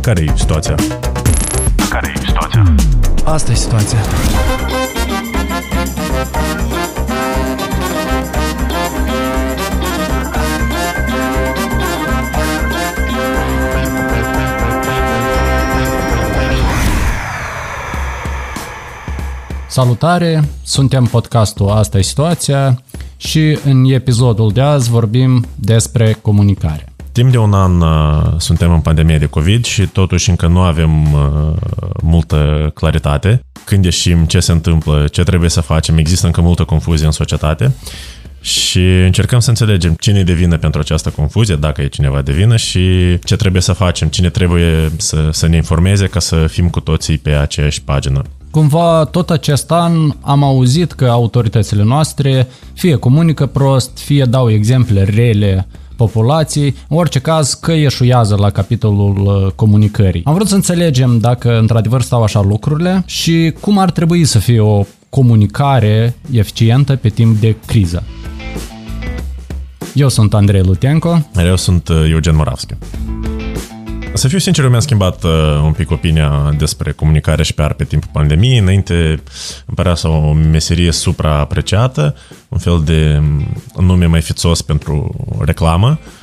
Care e situația? Care e situația? Asta e situația. Salutare! Suntem podcastul Asta e situația și în episodul de azi vorbim despre comunicare. Timp de un an uh, suntem în pandemie de COVID și totuși încă nu avem uh, multă claritate. Când ieșim, ce se întâmplă, ce trebuie să facem, există încă multă confuzie în societate și încercăm să înțelegem cine devine pentru această confuzie, dacă e cineva de vină și ce trebuie să facem, cine trebuie să, să ne informeze ca să fim cu toții pe aceeași pagină. Cumva tot acest an am auzit că autoritățile noastre fie comunică prost, fie dau exemple rele populației, în orice caz că eșuiază la capitolul uh, comunicării. Am vrut să înțelegem dacă într-adevăr stau așa lucrurile și cum ar trebui să fie o comunicare eficientă pe timp de criză. Eu sunt Andrei Lutenco. Eu sunt uh, Eugen Moravski. Să fiu sincer, eu mi-am schimbat uh, un pic opinia despre comunicare și PR pe timpul pandemiei. Înainte îmi părea să o meserie supraapreciată, un fel de um, nume mai fițos pentru reclamă. Uh,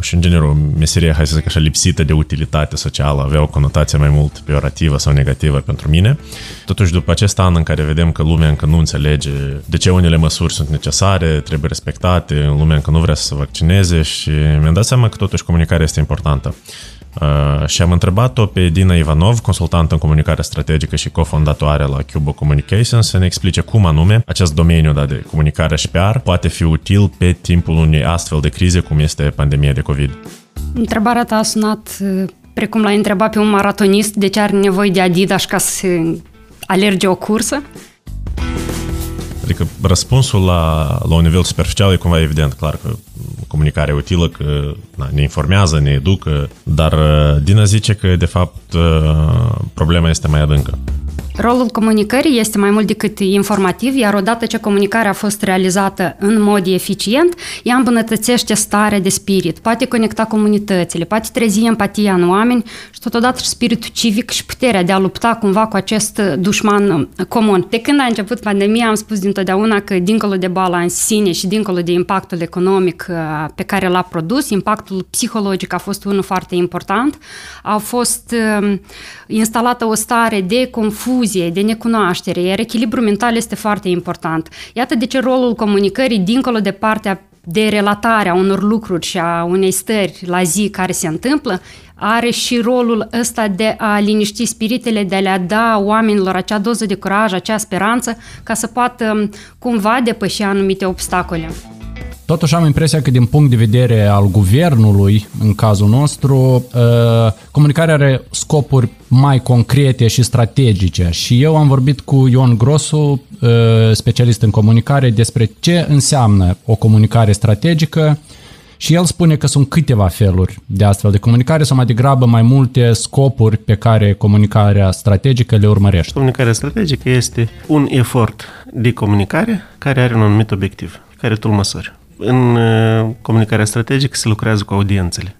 și în general o meserie, hai să zic așa, lipsită de utilitate socială, avea o conotație mai mult peorativă sau negativă pentru mine. Totuși, după acest an în care vedem că lumea încă nu înțelege de ce unele măsuri sunt necesare, trebuie respectate, lumea încă nu vrea să se vaccineze și mi-am dat seama că totuși comunicarea este importantă. Uh, și am întrebat-o pe Dina Ivanov, consultant în comunicare strategică și cofondatoare la Cubo Communications, să ne explice cum anume acest domeniu da, de comunicare și PR poate fi util pe timpul unei astfel de crize cum este pandemia de COVID. Întrebarea ta a sunat uh, precum l-ai întrebat pe un maratonist de ce are nevoie de Adidas ca să alerge o cursă. Adică răspunsul la, la un nivel superficial e cumva evident, clar că comunicare utilă, că na, ne informează, ne educă, dar uh, Dina zice că, de fapt, uh, problema este mai adâncă. Rolul comunicării este mai mult decât informativ, iar odată ce comunicarea a fost realizată în mod eficient, ea îmbunătățește starea de spirit, poate conecta comunitățile, poate trezi empatia în oameni și totodată și spiritul civic și puterea de a lupta cumva cu acest dușman comun. De când a început pandemia, am spus dintotdeauna că dincolo de boala în sine și dincolo de impactul economic uh, pe care l-a produs, impactul psihologic a fost unul foarte important. A fost um, instalată o stare de confuzie confuzie, de necunoaștere, iar echilibru mental este foarte important. Iată de ce rolul comunicării, dincolo de partea de relatare a unor lucruri și a unei stări la zi care se întâmplă, are și rolul ăsta de a liniști spiritele, de a le da oamenilor acea doză de curaj, acea speranță, ca să poată cumva depăși anumite obstacole. Totuși am impresia că din punct de vedere al guvernului, în cazul nostru, uh, comunicarea are scopuri mai concrete și strategice și eu am vorbit cu Ion Grosu, uh, specialist în comunicare, despre ce înseamnă o comunicare strategică și el spune că sunt câteva feluri de astfel de comunicare sau mai degrabă mai multe scopuri pe care comunicarea strategică le urmărește. Comunicarea strategică este un efort de comunicare care are un anumit obiectiv, care tu îl măsori în uh, comunicarea strategică se lucrează cu audiențele.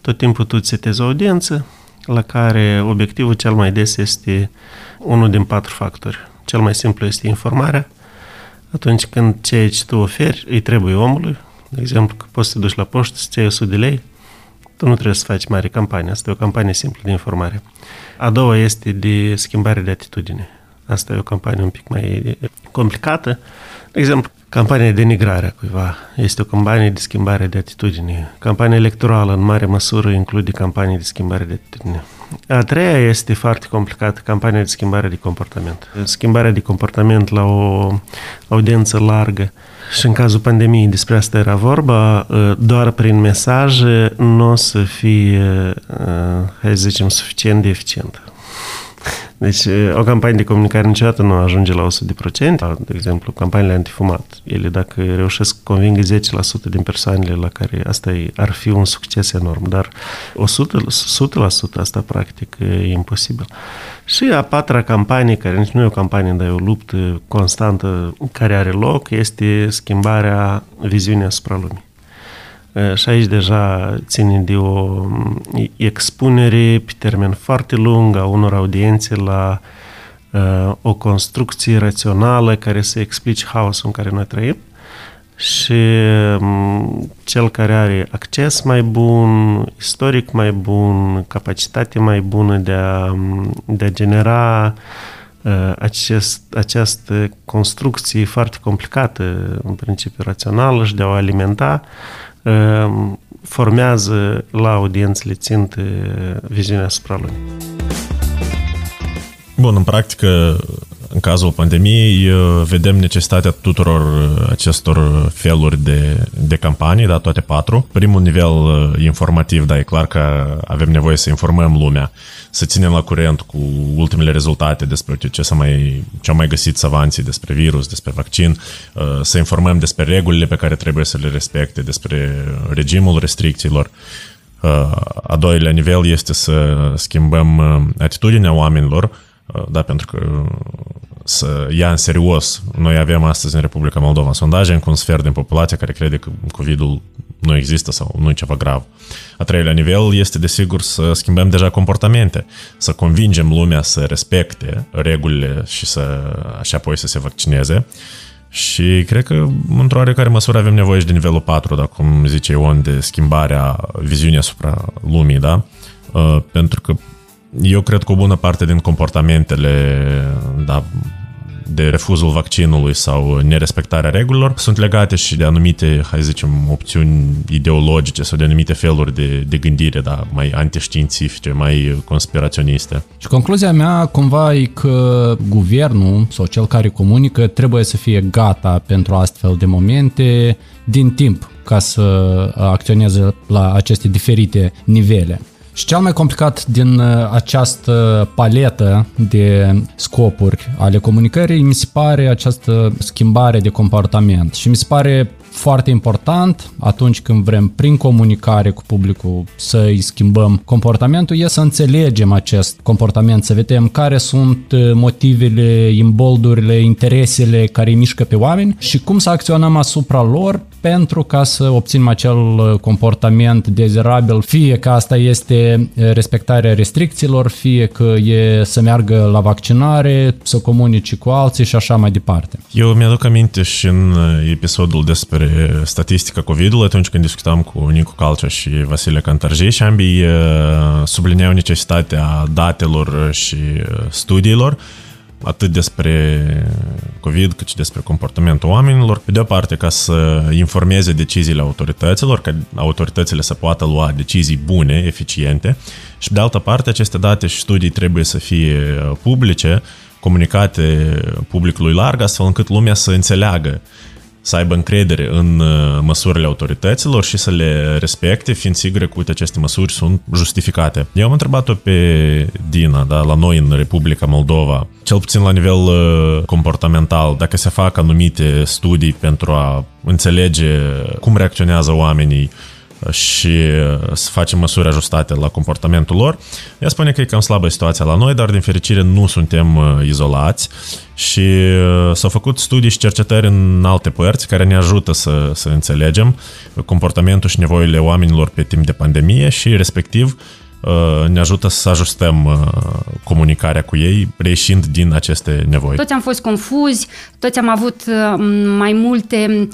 Tot timpul tu setezi o audiență la care obiectivul cel mai des este unul din patru factori. Cel mai simplu este informarea. Atunci când ceea ce tu oferi îi trebuie omului, de exemplu, că poți să te duci la poștă să-ți iei 100 de lei, tu nu trebuie să faci mare campanie, asta e o campanie simplă de informare. A doua este de schimbare de atitudine. Asta e o campanie un pic mai complicată. De exemplu, Campania de denigrare a cuiva este o campanie de schimbare de atitudine. Campania electorală, în mare măsură, include campanii de schimbare de atitudine. A treia este foarte complicată, campania de schimbare de comportament. Schimbarea de comportament la o audiență largă și în cazul pandemiei despre asta era vorba, doar prin mesaje nu o să fie, hai să zicem, suficient de eficientă. Deci o campanie de comunicare niciodată nu ajunge la 100%. De exemplu, campaniile antifumat. Ele dacă reușesc să convingă 10% din persoanele la care asta e, ar fi un succes enorm, dar 100%, 100% asta practic e imposibil. Și a patra campanie, care nici nu e o campanie, dar e o luptă constantă care are loc, este schimbarea viziunii asupra lumii. Și aici deja ține de o expunere pe termen foarte lung a unor audiențe la o construcție rațională care să explice haosul în care noi trăim și cel care are acces mai bun, istoric mai bun, capacitate mai bună de a, de a genera acest, această construcție foarte complicată, în principiu rațională și de a o alimenta, formează la audiențele țintă viziunea asupra lui. Bun, în practică, în cazul pandemiei, vedem necesitatea tuturor acestor feluri de, de campanii, da, toate patru. Primul nivel informativ, da, e clar că avem nevoie să informăm lumea, să ținem la curent cu ultimele rezultate despre ce, s-a mai, ce au mai găsit savanții despre virus, despre vaccin, să informăm despre regulile pe care trebuie să le respecte, despre regimul restricțiilor. A doilea nivel este să schimbăm atitudinea oamenilor, da, pentru că să ia în serios. Noi avem astăzi în Republica Moldova sondaje în un sfert din populație care crede că COVID-ul nu există sau nu e ceva grav. A treilea nivel este, desigur, să schimbăm deja comportamente, să convingem lumea să respecte regulile și să, așa apoi să se vaccineze. Și cred că, într-o oarecare măsură, avem nevoie și de nivelul 4, da, cum zice Ion, de schimbarea viziunii asupra lumii, da? Uh, pentru că eu cred că o bună parte din comportamentele da, de refuzul vaccinului sau nerespectarea regulilor sunt legate și de anumite, hai să zicem, opțiuni ideologice sau de anumite feluri de, de gândire, da, mai antiștiințifice, mai conspiraționiste. Și concluzia mea cumva e că guvernul sau cel care comunică trebuie să fie gata pentru astfel de momente din timp ca să acționeze la aceste diferite nivele. Și cel mai complicat din uh, această paletă de scopuri ale comunicării mi se pare această schimbare de comportament. Și mi se pare foarte important atunci când vrem prin comunicare cu publicul să îi schimbăm comportamentul e să înțelegem acest comportament, să vedem care sunt uh, motivele, imboldurile, interesele care îi mișcă pe oameni și cum să acționăm asupra lor pentru ca să obținem acel uh, comportament dezirabil, fie că asta este uh, respectarea restricțiilor, fie că e să meargă la vaccinare, să comunice cu alții și așa mai departe. Eu mi-aduc aminte și în episodul despre statistica COVID-ului atunci când discutam cu Nicu Calcea și Vasile Cantarjei și ambii sublineau necesitatea datelor și studiilor atât despre COVID cât și despre comportamentul oamenilor, pe de o parte ca să informeze deciziile autorităților, ca autoritățile să poată lua decizii bune, eficiente și pe de altă parte aceste date și studii trebuie să fie publice, comunicate publicului larg, astfel încât lumea să înțeleagă să aibă încredere în uh, măsurile autorităților și să le respecte, fiind sigure că, uite, aceste măsuri sunt justificate. Eu am întrebat-o pe Dina, da, la noi în Republica Moldova, cel puțin la nivel uh, comportamental, dacă se fac anumite studii pentru a înțelege cum reacționează oamenii și uh, să facem măsuri ajustate la comportamentul lor. Ea spune că e cam slabă situația la noi, dar din fericire nu suntem uh, izolați și uh, s-au făcut studii și cercetări în alte părți care ne ajută să, să înțelegem comportamentul și nevoile oamenilor pe timp de pandemie și respectiv ne ajută să ajustăm comunicarea cu ei, reieșind din aceste nevoi. Toți am fost confuzi, toți am avut mai multe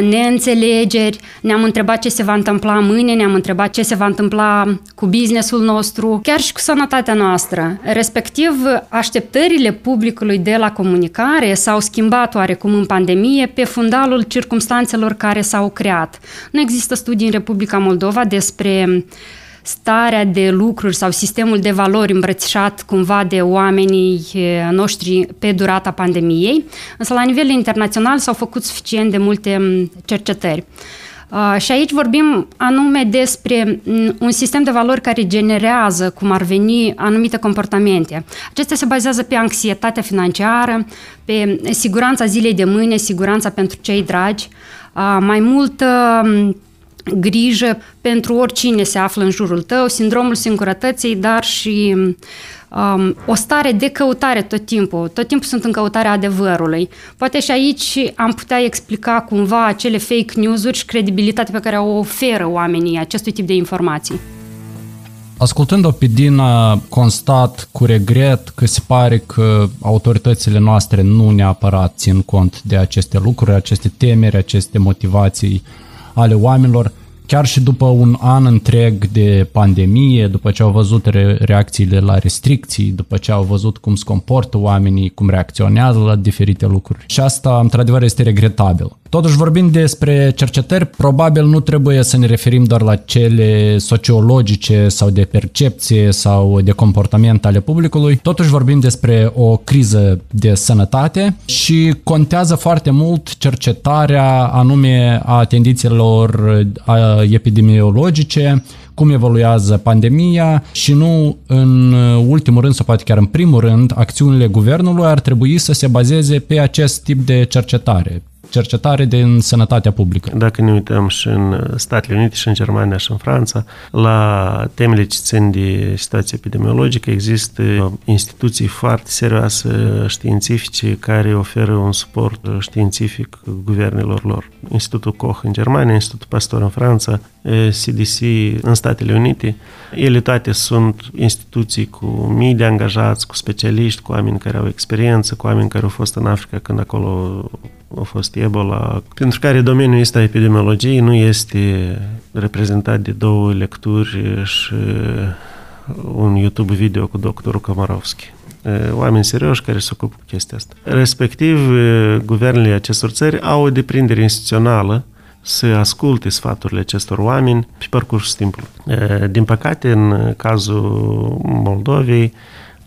neînțelegeri, ne-am întrebat ce se va întâmpla mâine, ne-am întrebat ce se va întâmpla cu businessul nostru, chiar și cu sănătatea noastră. Respectiv, așteptările publicului de la comunicare s-au schimbat oarecum în pandemie pe fundalul circumstanțelor care s-au creat. Nu există studii în Republica Moldova despre uh, starea de lucruri sau sistemul de valori îmbrățișat cumva de oamenii eh, noștri pe durata pandemiei, însă la nivel internațional s-au făcut suficient de multe mm, cercetări. Uh, și aici vorbim anume despre mm, un sistem de valori care generează, cum ar veni, anumite comportamente. Acestea se bazează pe anxietatea financiară, pe siguranța zilei de mâine, siguranța pentru cei dragi, uh, mai multă mm, grijă pentru oricine se află în jurul tău, sindromul singurătății, dar și um, o stare de căutare tot timpul. Tot timpul sunt în căutarea adevărului. Poate și aici am putea explica cumva acele fake news-uri și credibilitatea pe care o oferă oamenii acestui tip de informații. Ascultând-o pe Dina, constat cu regret că se pare că autoritățile noastre nu neapărat țin cont de aceste lucruri, aceste temeri, aceste motivații ale oamenilor chiar și după un an întreg de pandemie, după ce au văzut re- reacțiile la restricții, după ce au văzut cum se comportă oamenii, cum reacționează la diferite lucruri. Și asta, într-adevăr, este regretabil. Totuși, vorbind despre cercetări, probabil nu trebuie să ne referim doar la cele sociologice sau de percepție sau de comportament ale publicului. Totuși, vorbim despre o criză de sănătate și contează foarte mult cercetarea anume a tendințelor epidemiologice, cum evoluează pandemia și nu în ultimul rând, sau poate chiar în primul rând, acțiunile guvernului ar trebui să se bazeze pe acest tip de cercetare, cercetare din sănătatea publică. Dacă ne uităm și în Statele Unite, și în Germania, și în Franța, la temele ce țin de situație epidemiologică, există instituții foarte serioase științifice care oferă un suport științific guvernelor lor. Institutul Koch în Germania, Institutul Pasteur în Franța, CDC în Statele Unite. Ele toate sunt instituții cu mii de angajați, cu specialiști, cu oameni care au experiență, cu oameni care au fost în Africa când acolo a fost Ebola, pentru care domeniul ăsta epidemiologiei nu este reprezentat de două lecturi și un YouTube video cu doctorul Komarovski. Oameni serioși care se ocupă cu chestia asta. Respectiv, guvernele acestor țări au o deprindere instituțională să asculte sfaturile acestor oameni pe parcursul timpului. Din păcate, în cazul Moldovei,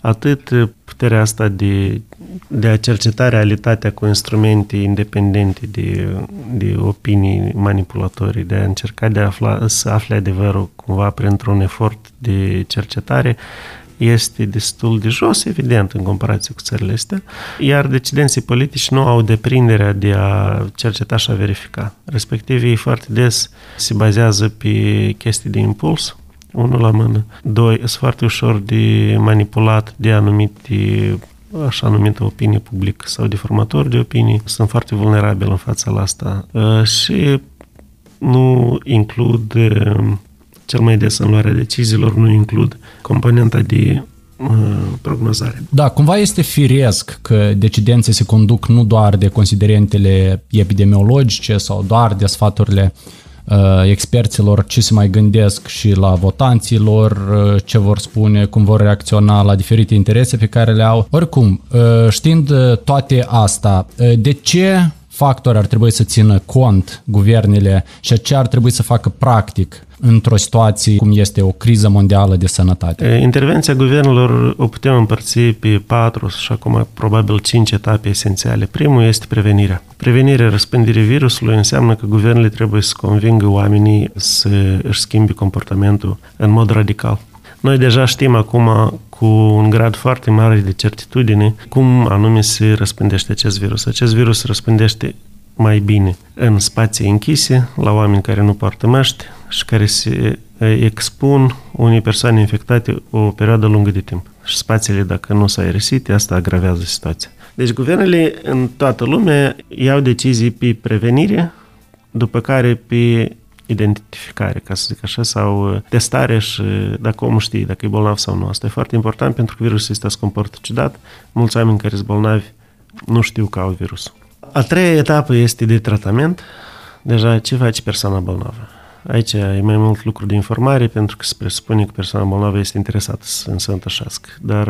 atât puterea asta de, de a cerceta realitatea cu instrumente independente de, de opinii manipulatorii, de a încerca de a afla, să afle adevărul cumva printr-un efort de cercetare, este destul de jos, evident, în comparație cu țările astea, iar decidenții politici nu au deprinderea de a cerceta și a verifica. Respectiv, ei foarte des se bazează pe chestii de impuls, unul la mână. Doi, sunt foarte ușor de manipulat de anumite așa numită opinie publică sau de formatori de opinii. Sunt foarte vulnerabili în fața la asta uh, și nu includ uh, cel mai des în luarea deciziilor, nu includ componenta de uh, prognozare. Da, cumva este firesc că decidenții se conduc nu doar de considerentele epidemiologice sau doar de sfaturile uh, experților ce se mai gândesc și la votanților, uh, ce vor spune, cum vor reacționa la diferite interese pe care le au. Oricum, știind toate asta, de ce factori ar trebui să țină cont guvernele și ce ar trebui să facă practic într-o situație cum este o criză mondială de sănătate? Intervenția guvernelor o putem împărți pe patru și acum probabil cinci etape esențiale. Primul este prevenirea. Prevenirea răspândirii virusului înseamnă că guvernele trebuie să convingă oamenii să își schimbe comportamentul în mod radical. Noi deja știm acum cu un grad foarte mare de certitudine cum anume se răspândește acest virus. Acest virus răspândește mai bine în spații închise, la oameni care nu poartă măști și care se expun unei persoane infectate o perioadă lungă de timp. Și spațiile, dacă nu s-a aerisite, asta agravează situația. Deci guvernele în toată lumea iau decizii pe prevenire, după care pe identificare, ca să zic așa, sau testare și dacă omul știe dacă e bolnav sau nu. Asta e foarte important pentru că virusul ăsta se comportă ciudat. Mulți oameni care sunt bolnavi nu știu că au virusul. A treia etapă este de tratament. Deja ce face persoana bolnavă? Aici e mai mult lucru de informare, pentru că se presupune că persoana bolnavă este interesată să se însănătoșească. Dar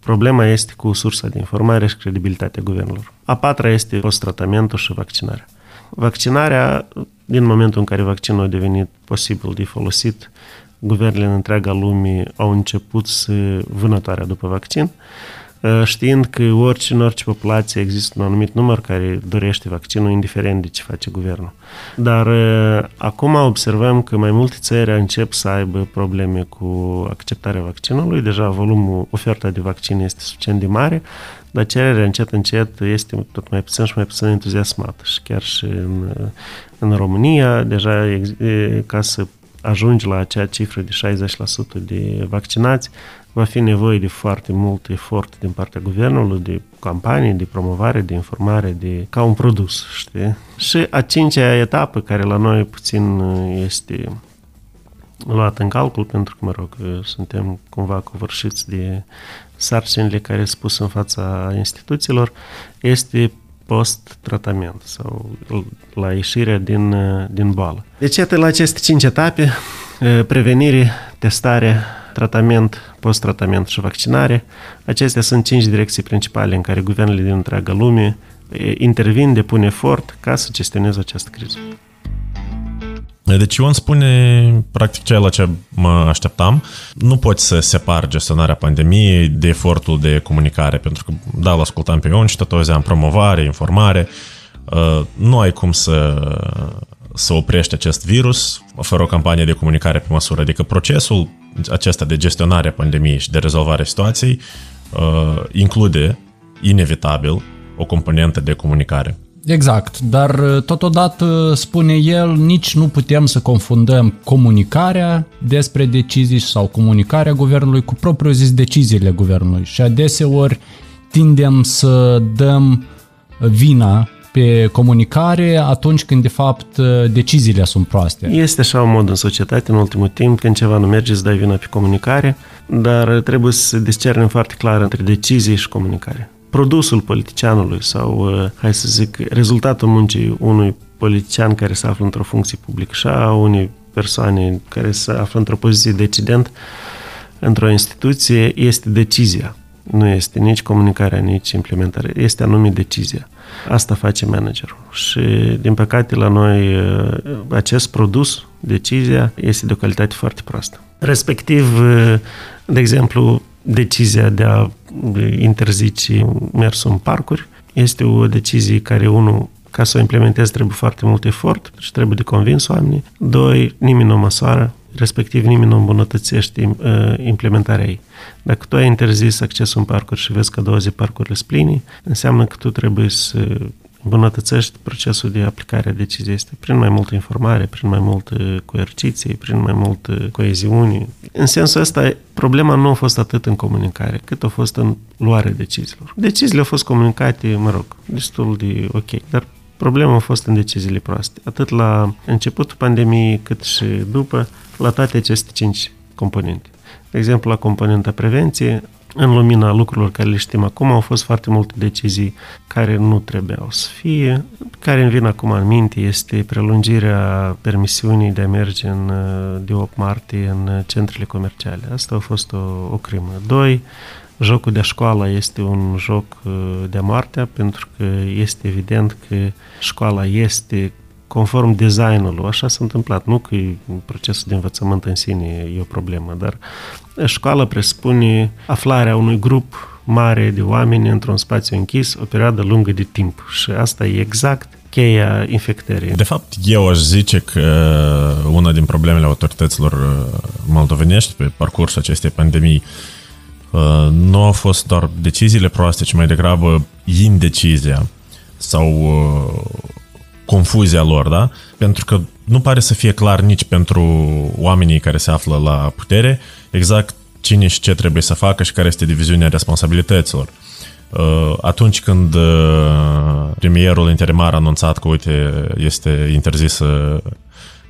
problema este cu sursa de informare și credibilitatea guvernelor. A patra este post-tratamentul și vaccinarea. Vaccinarea, din momentul în care vaccinul a devenit posibil de folosit, guvernele în întreaga lume au început să vânătoarea după vaccin, știind că orice, în orice populație există un anumit număr care dorește vaccinul, indiferent de ce face guvernul. Dar acum observăm că mai multe țări încep să aibă probleme cu acceptarea vaccinului. Deja volumul, oferta de vaccin este suficient de mare, Dar cererea încet, încet este tot mai puțin și mai puțin entuziasmată. Și chiar și în, în România, deja ca să ajungi la acea cifră de 60% de vaccinați, va fi nevoie de foarte mult efort din partea guvernului, de campanii, de promovare, de informare, de ca un produs, știi? Și a cincea etapă, care la noi puțin este luat în calcul, pentru că, mă rog, suntem cumva covârșiți de sarcinile care sunt puse în fața instituțiilor, este post-tratament sau la ieșirea din, din boală. Deci, iată, la aceste cinci etape, prevenire, testare, tratament, post-tratament și vaccinare, acestea sunt cinci direcții principale în care guvernele din întreaga lume intervin, depun efort ca să gestioneze această criză. Deci Ion spune practic ceea la ce mă așteptam. Nu poți să separi gestionarea pandemiei de efortul de comunicare, pentru că, da, l ascultam pe Ion și tot auzeam promovare, informare. Uh, nu ai cum să, să oprești acest virus fără o campanie de comunicare pe măsură. Adică procesul acesta de gestionare a pandemiei și de rezolvare a situației uh, include, inevitabil, o componentă de comunicare. Exact, dar uh, totodată spune el, nici nu putem să confundăm comunicarea despre decizii sau comunicarea guvernului cu propriu zis deciziile guvernului și adeseori tindem să dăm vina pe comunicare atunci când de fapt uh, deciziile sunt proaste. Este așa un mod în societate în ultimul timp, când ceva nu merge îți dai vina pe comunicare, dar trebuie să discernem foarte clar între decizie și comunicare produsul politicianului sau, uh, hai să zic, rezultatul muncii unui politician care se află într-o funcție publică și a unei persoane care se află într-o poziție decident într-o instituție este decizia. Nu este nici comunicarea, nici implementarea. Este anume decizia. Asta face managerul. Și, din păcate, la noi uh, acest produs, decizia, este de o calitate foarte proastă. Respectiv, uh, de exemplu, decizia de a interzice mersul în parcuri este o decizie care, unul, ca să o implementezi trebuie foarte mult efort și trebuie de convins oamenii. Doi, nimeni nu măsoară, respectiv nimeni nu îmbunătățește uh, implementarea ei. Dacă tu ai interzis accesul în parcuri și vezi că 20 parcurile sunt pline, înseamnă că tu trebuie să îmbunătățești procesul de aplicare a deciziei este prin mai multă informare, prin mai multă coerciție, prin mai multă coeziune. În sensul ăsta, problema nu a fost atât în comunicare, cât a fost în luarea deciziilor. Deciziile au fost comunicate, mă rog, destul de ok, dar problema a fost în deciziile proaste, atât la începutul pandemiei, cât și după, la toate aceste cinci componente. De exemplu, la componenta prevenție, în lumina lucrurilor care le știm acum, au fost foarte multe decizii care nu trebuiau să fie. Care îmi vin acum în minte este prelungirea permisiunii de a merge în, de 8 martie în centrele comerciale. Asta a fost o, o crimă. Doi, jocul de școală este un joc uh, de moartea pentru că este evident că școala este conform designului, așa s-a întâmplat. Nu că procesul de învățământ în sine e o problemă, dar școala presupune aflarea unui grup mare de oameni într-un spațiu închis o perioadă lungă de timp. Și asta e exact cheia infectării. De fapt, eu aș zice că una din problemele autorităților uh, moldovenești pe parcursul acestei pandemii uh, nu au fost doar deciziile proaste, ci mai degrabă indecizia sau uh, confuzia lor, da? Pentru că nu pare să fie clar nici pentru oamenii care se află la putere exact cine și ce trebuie să facă și care este diviziunea responsabilităților. Uh, atunci când uh, premierul interimar a anunțat că, uite, este interzisă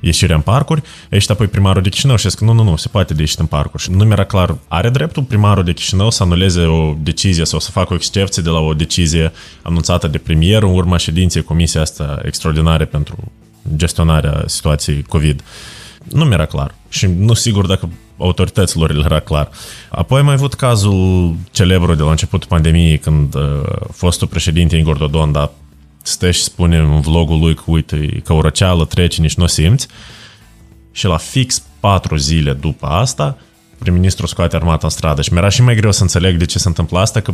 ieșirea în parcuri, ești apoi primarul de Chișinău și zic, nu, nu, nu, se poate de ieșit în parcuri. Și nu mi-era clar, are dreptul primarul de Chișinău să anuleze o decizie sau să facă o excepție de la o decizie anunțată de premier în urma ședinței comisia asta extraordinare pentru gestionarea situației COVID. Nu mi-era clar și nu sigur dacă autorităților le era clar. Apoi am mai avut cazul celebru de la începutul pandemiei când uh, fostul președinte Igor Dodon a stă și spune în vlogul lui că, uite, că o răceală trece, nici nu o simți. Și la fix patru zile după asta, prim-ministru scoate armata în stradă. Și mi-era și mai greu să înțeleg de ce se întâmplă asta, că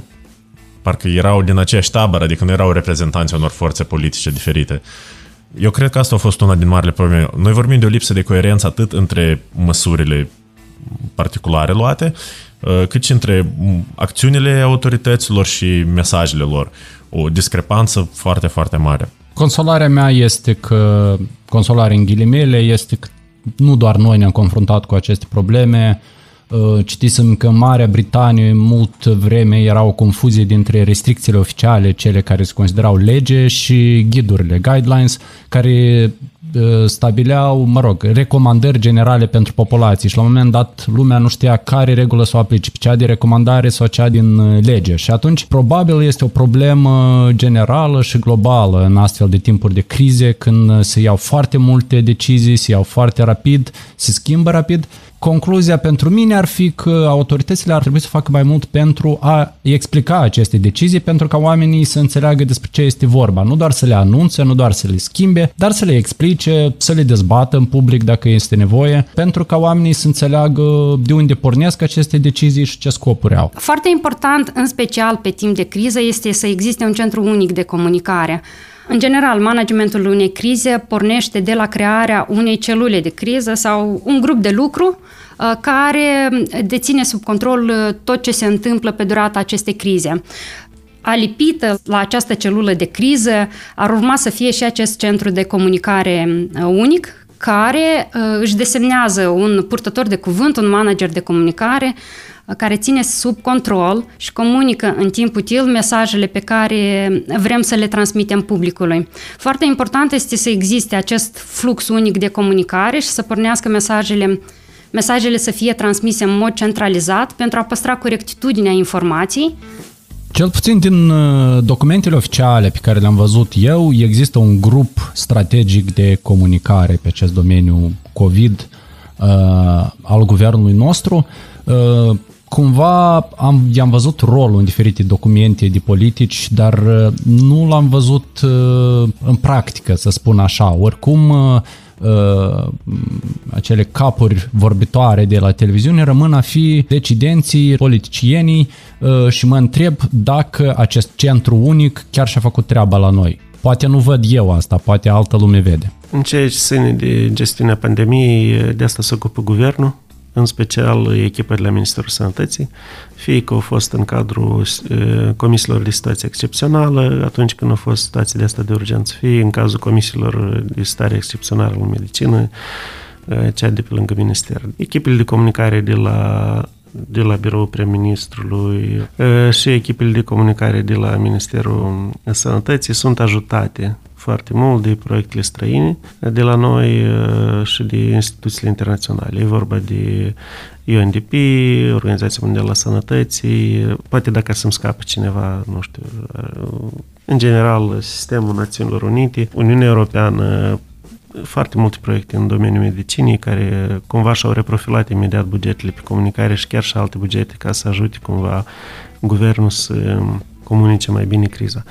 parcă erau din aceeași tabără, adică nu erau reprezentanți unor forțe politice diferite. Eu cred că asta a fost una din marile probleme. Noi vorbim de o lipsă de coerență atât între măsurile particulare luate, cât și între acțiunile autorităților și mesajele lor. O discrepanță foarte, foarte mare. Consolarea mea este că, consolarea în ghilimele, este că nu doar noi ne-am confruntat cu aceste probleme, Uh, citisem că în Marea Britanie mult vreme era o confuzie dintre restricțiile oficiale, cele care se considerau lege și ghidurile, guidelines, care uh, stabileau, mă rog, recomandări generale pentru populație și la un moment dat lumea nu știa care regulă să o aplice, cea de recomandare sau cea din uh, lege. Și atunci probabil este o problemă generală și globală în astfel de timpuri de crize când se iau foarte multe decizii, se iau foarte rapid, se schimbă rapid Concluzia pentru mine ar fi că autoritățile ar trebui să facă mai mult pentru a explica aceste decizii, pentru ca oamenii să înțeleagă despre ce este vorba. Nu doar să le anunțe, nu doar să le schimbe, dar să le explice, să le dezbată în public dacă este nevoie, pentru ca oamenii să înțeleagă de unde pornesc aceste decizii și ce scopuri au. Foarte important, în special pe timp de criză, este să existe un centru unic de comunicare. În general, managementul unei crize pornește de la crearea unei celule de criză sau un grup de lucru uh, care deține sub control uh, tot ce se întâmplă pe durata acestei crize. Alipită la această celulă de criză ar urma să fie și acest centru de comunicare uh, unic, care își desemnează un purtător de cuvânt, un manager de comunicare, care ține sub control și comunică în timp util mesajele pe care vrem să le transmitem publicului. Foarte important este să existe acest flux unic de comunicare și să pornească mesajele mesajele să fie transmise în mod centralizat pentru a păstra corectitudinea informației cel puțin din uh, documentele oficiale pe care le-am văzut eu, există un grup strategic de comunicare pe acest domeniu COVID uh, al guvernului nostru. Uh, cumva am, i-am văzut rolul în diferite documente de politici, dar uh, nu l-am văzut uh, în practică, să spun așa. Oricum, uh, acele capuri vorbitoare de la televiziune rămân a fi decidenții, politicienii și mă întreb dacă acest centru unic chiar și-a făcut treaba la noi. Poate nu văd eu asta, poate altă lume vede. În ceea ce ține de gestiunea pandemiei, de asta se ocupă guvernul, în special echipa de la Ministerul Sănătății, fie că au fost în cadrul comisiilor de situație excepțională, atunci când au fost situații de asta de urgență, fie în cazul comisiilor de stare excepțională în medicină, cea de pe lângă minister. Echipele de comunicare de la de la biroul prim-ministrului și echipele de comunicare de la Ministerul Sănătății sunt ajutate foarte mult de proiectele străine de la noi uh, și de instituțiile internaționale. E vorba de UNDP, Organizația Mondială a Sănătății, poate dacă să-mi scape cineva, nu știu, uh, în general, Sistemul Națiunilor Unite, Uniunea Europeană, foarte multe proiecte în domeniul medicinii care cumva și-au reprofilat imediat bugetele pe comunicare și chiar și alte bugete ca să ajute cumva guvernul să comunice mai bine criza.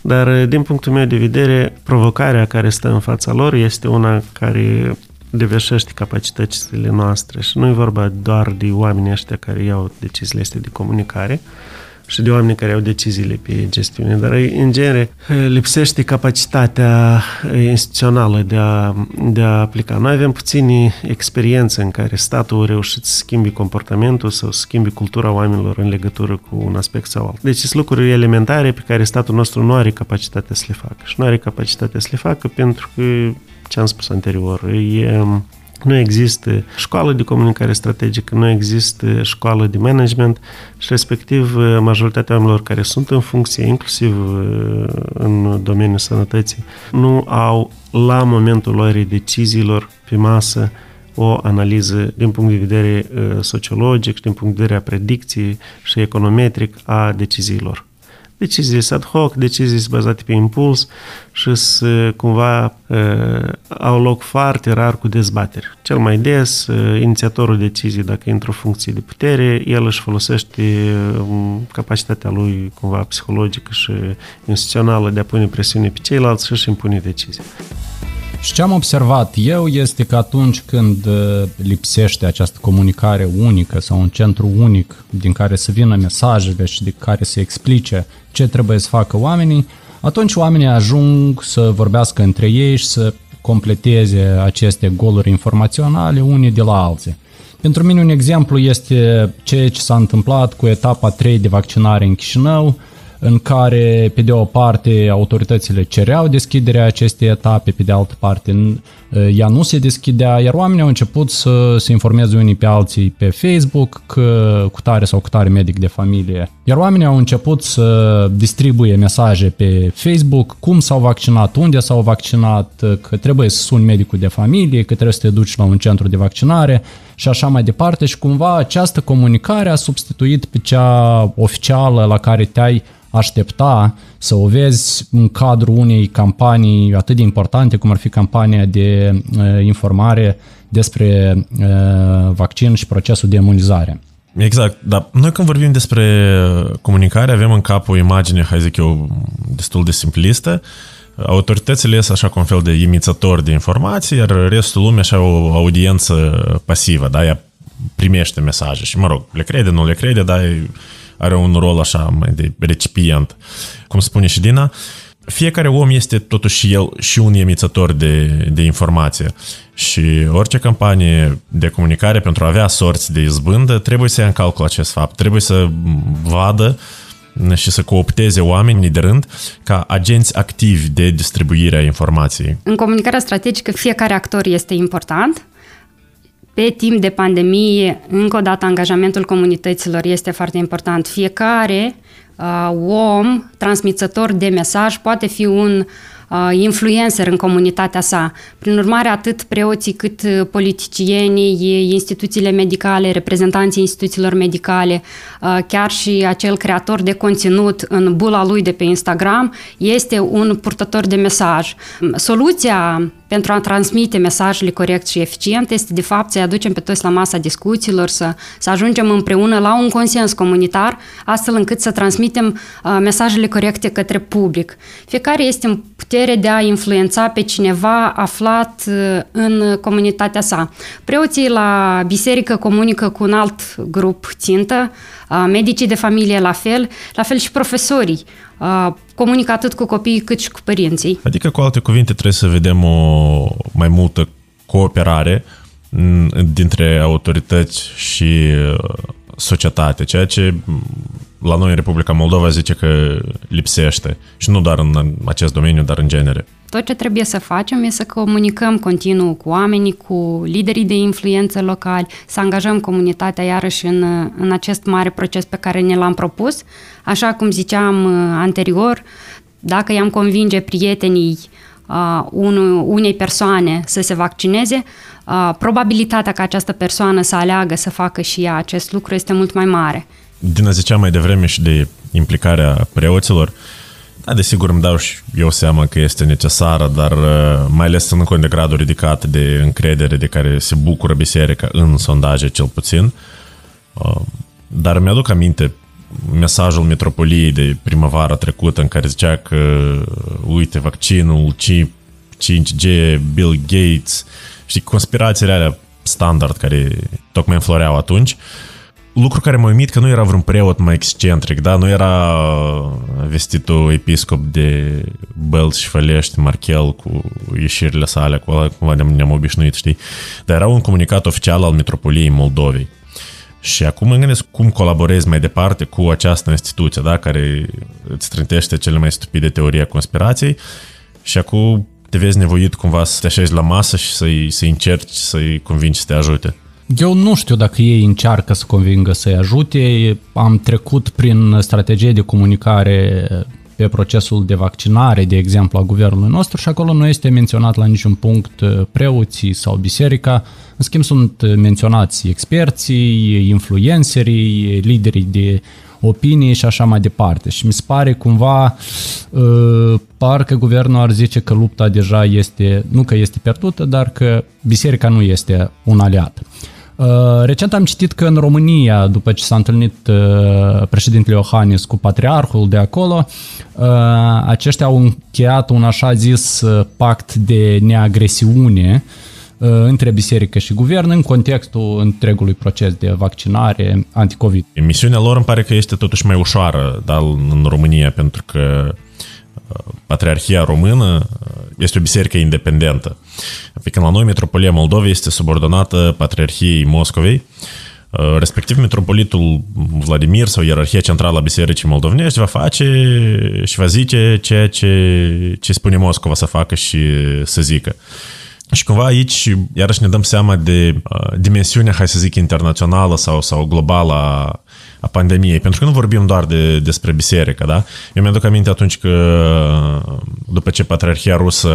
Dar, din punctul meu de vedere, provocarea care stă în fața lor este una care deveșește capacitățile noastre și nu e vorba doar de oamenii ăștia care iau deciziile astea de comunicare, și de oameni care au deciziile pe gestiune, dar în genere lipsește capacitatea instituțională de a, de a aplica. Noi avem puțini experiențe în care statul a reușit să schimbi comportamentul sau să schimbi cultura oamenilor în legătură cu un aspect sau altul. Deci sunt lucruri elementare pe care statul nostru nu are capacitatea să le facă. Și nu are capacitatea să le facă pentru că, ce am spus anterior, e nu există școală de comunicare strategică, nu există școală de management și respectiv majoritatea oamenilor care sunt în funcție, inclusiv uh, în domeniul sănătății, nu au la momentul luării deciziilor pe masă o analiză din punct de vedere uh, sociologic, din punct de vedere a predicției și econometric a deciziilor decizii ad hoc, decizii bazate pe impuls și să cumva uh, au loc foarte rar cu dezbateri. Cel mai des, uh, inițiatorul deciziei, dacă intră o funcție de putere, el își folosește uh, capacitatea lui cumva psihologică și instituțională de a pune presiune pe ceilalți și își impune decizii. Și ce am observat eu este că atunci când uh, lipsește această comunicare unică sau un centru unic din care să vină mesajele și de care să explice ce trebuie să facă oamenii, atunci oamenii ajung să vorbească între ei și să completeze aceste goluri informaționale unii de la alții. Pentru mine un exemplu este ceea ce s-a întâmplat cu etapa 3 de vaccinare în Chișinău, în care, pe de o parte, autoritățile cereau deschiderea acestei etape, pe de altă parte, ea nu se deschidea, iar oamenii au început să se informeze unii pe alții pe Facebook că cu tare sau cu tare medic de familie. Iar oamenii au început să distribuie mesaje pe Facebook, cum s-au vaccinat, unde s-au vaccinat, că trebuie să suni medicul de familie, că trebuie să te duci la un centru de vaccinare și așa mai departe și cumva această comunicare a substituit pe cea oficială la care te-ai aștepta să o vezi în cadrul unei campanii atât de importante cum ar fi campania de uh, informare despre uh, vaccin și procesul de imunizare. Exact, dar noi când vorbim despre comunicare avem în cap o imagine, hai zic eu, destul de simplistă. Autoritățile ies așa cu un fel de imițători de informații, iar restul lumii așa o audiență pasivă, da? Ea primește mesaje și, mă rog, le crede, nu le crede, dar are un rol așa mai de recipient. Cum spune și Dina, fiecare om este totuși el și un emițător de, de informație și orice campanie de comunicare pentru a avea sorți de izbândă trebuie să ia în calcul acest fapt, trebuie să vadă și să coopteze oamenii de rând ca agenți activi de distribuire a informației. În comunicarea strategică fiecare actor este important, pe timp de pandemie, încă o dată, angajamentul comunităților este foarte important. Fiecare uh, om, transmițător de mesaj, poate fi un uh, influencer în comunitatea sa. Prin urmare, atât preoții cât uh, politicienii, instituțiile medicale, reprezentanții instituțiilor medicale, uh, chiar și acel creator de conținut în bula lui de pe Instagram este un purtător de mesaj. Soluția pentru a transmite mesajele corect și eficient este de fapt să-i aducem pe toți la masa discuțiilor, să, să ajungem împreună la un consens comunitar, astfel încât să transmitem uh, mesajele corecte către public. Fiecare este în putere de a influența pe cineva aflat uh, în comunitatea sa. Preoții la biserică comunică cu un alt grup țintă, uh, medicii de familie la fel, la fel și profesorii comunică atât cu copiii cât și cu părinții. Adică, cu alte cuvinte, trebuie să vedem o mai multă cooperare dintre autorități și societate, ceea ce la noi în Republica Moldova zice că lipsește și nu doar în acest domeniu, dar în genere. Tot ce trebuie să facem e să comunicăm continuu cu oamenii, cu liderii de influență locali, să angajăm comunitatea iarăși în, în acest mare proces pe care ne l-am propus. Așa cum ziceam uh, anterior, dacă i-am convinge prietenii uh, unei persoane să se vaccineze, uh, probabilitatea ca această persoană să aleagă să facă și ea acest lucru este mult mai mare. Din ziceam mai devreme și de implicarea preoților, da, desigur îmi dau și eu seama că este necesară, dar uh, mai ales în cont de gradul ridicat de încredere de care se bucură biserica în sondaje cel puțin. Uh, dar mi-aduc aminte mesajul metropoliei de primăvara trecută în care zicea că uite vaccinul 5G, Bill Gates și conspirațiile alea standard care tocmai înfloreau atunci. Uh, lucru care m-a uimit că nu era vreun preot mai excentric, da? Nu era vestitul episcop de Bălți și Fălești, Marchel, cu ieșirile sale, cu ăla, cumva ne-am obișnuit, știi? Dar era un comunicat oficial al Metropoliei Moldovei. Și acum mă gândesc cum colaborezi mai departe cu această instituție, da? Care îți trântește cele mai stupide teorii a conspirației și acum te vezi nevoit cumva să te așezi la masă și să-i, să încerci să-i convingi să te ajute. Eu nu știu dacă ei încearcă să convingă să-i ajute. Am trecut prin strategie de comunicare pe procesul de vaccinare, de exemplu, a guvernului nostru și acolo nu este menționat la niciun punct uh, preoții sau biserica. În schimb, sunt menționați experții, influencerii, liderii de opinii și așa mai departe. Și mi se pare cumva, uh, parcă guvernul ar zice că lupta deja este, nu că este pierdută, dar că biserica nu este un aliat. Uh, recent am citit că în România, după ce s-a întâlnit uh, președintele Iohannis cu patriarhul de acolo, uh, aceștia au încheiat un așa zis pact de neagresiune între biserică și guvern în contextul întregului proces de vaccinare anticovid. Misiunea lor îmi pare că este totuși mai ușoară da, în România, pentru că Patriarhia Română este o biserică independentă. Pe când la noi Metropolia Moldovei este subordonată Patriarhiei Moscovei, respectiv metropolitul Vladimir sau ierarhia centrală a Bisericii Moldovnești va face și va zice ceea ce, ce spune Moscova să facă și să zică. Și cumva aici, iarăși ne dăm seama de uh, dimensiunea, hai să zic, internațională sau, sau globală a, a pandemiei. Pentru că nu vorbim doar de, despre biserică, da? Eu mi-aduc aminte atunci că după ce Patriarhia Rusă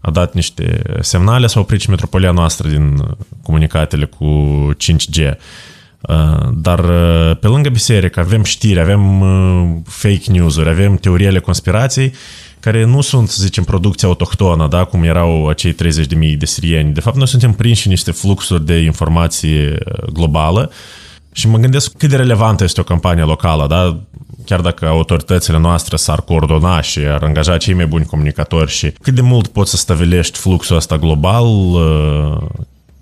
a dat niște semnale, s-a oprit și metropolia noastră din comunicatele cu 5G. Dar pe lângă biserică avem știri, avem fake news-uri, avem teoriile conspirației care nu sunt, să zicem, producția autohtonă, da, cum erau acei 30.000 de sirieni. De fapt, noi suntem prinși în niște fluxuri de informație globală și mă gândesc cât de relevantă este o campanie locală, da? chiar dacă autoritățile noastre s-ar coordona și ar angaja cei mai buni comunicatori și cât de mult poți să stabilești fluxul ăsta global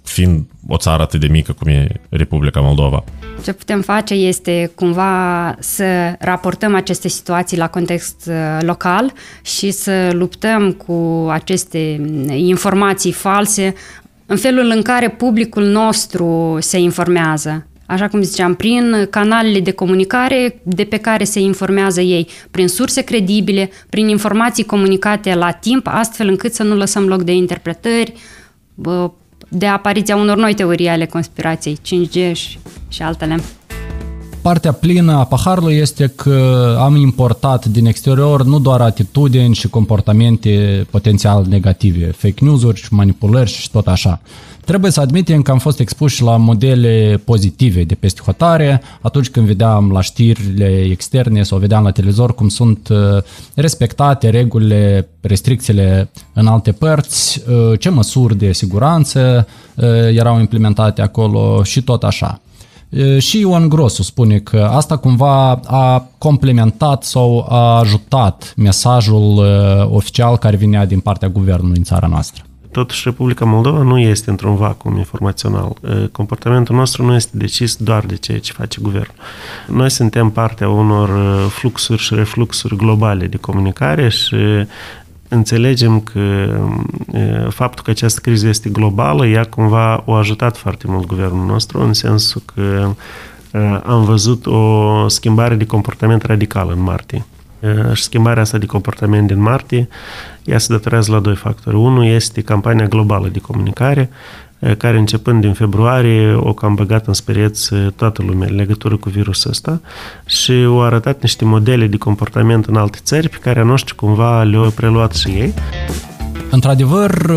fiind o țară atât de mică cum e Republica Moldova. Ce putem face este cumva să raportăm aceste situații la context uh, local și să luptăm cu aceste informații false în felul în care publicul nostru se informează. Așa cum ziceam, prin canalele de comunicare de pe care se informează ei, prin surse credibile, prin informații comunicate la timp, astfel încât să nu lăsăm loc de interpretări, de apariția unor noi teorii ale conspirației, 5G și, și altele. Partea plină a paharului este că am importat din exterior nu doar atitudini și comportamente potențial negative, fake news-uri și manipulări și tot așa. Trebuie să admitem că am fost expuși la modele pozitive de peste hotare atunci când vedeam la știrile externe sau vedeam la televizor cum sunt uh, respectate regulile, restricțiile în alte părți, uh, ce măsuri de siguranță uh, erau implementate acolo și tot așa. Și Ion Grosu spune că asta cumva a complementat sau a ajutat mesajul oficial care vinea din partea guvernului în țara noastră. Totuși, Republica Moldova nu este într-un vacuum informațional. Comportamentul nostru nu este decis doar de ceea ce face guvernul. Noi suntem partea unor fluxuri și refluxuri globale de comunicare și înțelegem că faptul că această criză este globală, ea cumva a ajutat foarte mult guvernul nostru, în sensul că am văzut o schimbare de comportament radicală în martie. Și schimbarea asta de comportament din martie, ea se datorează la doi factori. Unul este campania globală de comunicare, care începând din februarie o cam băgat în spereț toată lumea în legătură cu virusul ăsta și au arătat niște modele de comportament în alte țări pe care a noștri cumva le-au preluat și ei. Într-adevăr,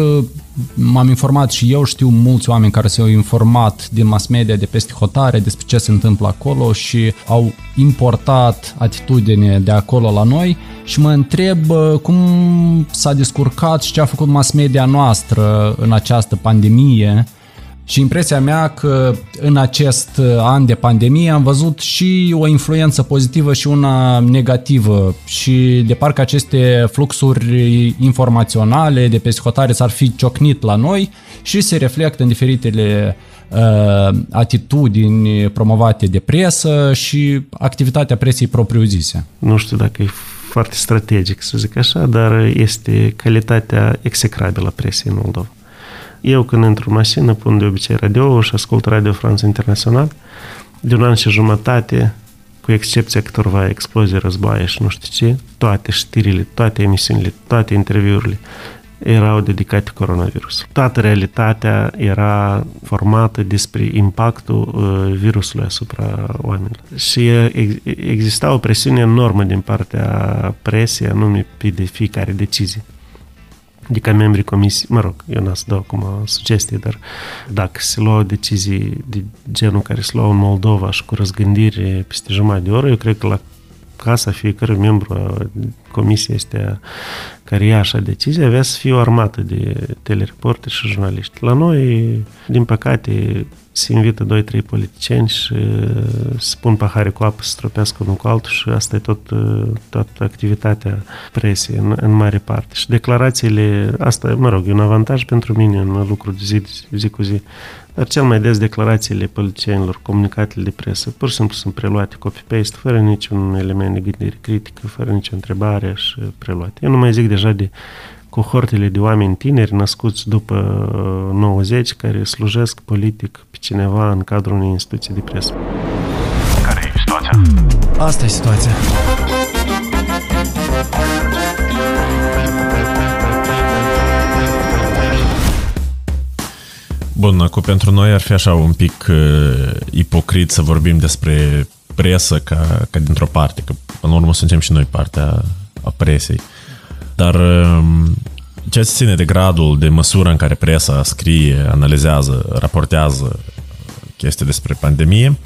m-am informat și eu știu mulți oameni care s-au informat din mass media de peste hotare despre ce se întâmplă acolo și au importat atitudine de acolo la noi și mă întreb cum s-a descurcat și ce a făcut mass media noastră în această pandemie și impresia mea că în acest an de pandemie am văzut și o influență pozitivă și una negativă și de parcă aceste fluxuri informaționale de pe psihotare s-ar fi ciocnit la noi și se reflectă în diferitele uh, atitudini promovate de presă și activitatea presei propriu-zise. Nu știu dacă e foarte strategic să zic așa, dar este calitatea execrabilă a presei în Moldova. Eu când intru în mașină pun de obicei radio și ascult Radio Franța Internațional. De un an și jumătate, cu excepția câtorva explozii, războaie și nu știu ce, toate știrile, toate emisiunile, toate interviurile erau dedicate coronavirus. Toată realitatea era formată despre impactul uh, virusului asupra oamenilor. Și exista o presiune enormă din partea presiei, anume pe de fiecare decizie de ca membrii comisii, mă rog, eu n-am să dau acum sugestii, dar dacă se luau decizii de genul care se luau în Moldova și cu răzgândire peste jumătate de oră, eu cred că la casa fiecare membru a comisiei este care ia așa decizie, avea să fie o armată de telereporteri și jurnaliști. La noi, din păcate, se invită doi, trei politicieni și spun pahare cu apă să stropească unul cu altul și asta e tot, toată activitatea presiei în, în mare parte. Și declarațiile, asta, mă rog, e un avantaj pentru mine în lucru de zi, zi cu zi, dar cel mai des declarațiile politicienilor, comunicatele de presă, pur și simplu sunt preluate copy-paste, fără niciun element de gândire critică, fără nicio întrebare și preluate. Eu nu mai zic deja de cohortele de oameni tineri născuți după 90 care slujesc politic pe cineva în cadrul unei instituții de presă. Care e situația? Asta e situația. Bun, acum pentru noi ar fi așa un pic uh, ipocrit să vorbim despre presă ca, ca dintr-o parte, că până la urmă suntem și noi partea a presei. Dar uh, ce se ține de gradul, de măsură în care presa scrie, analizează, raportează chestii despre pandemie,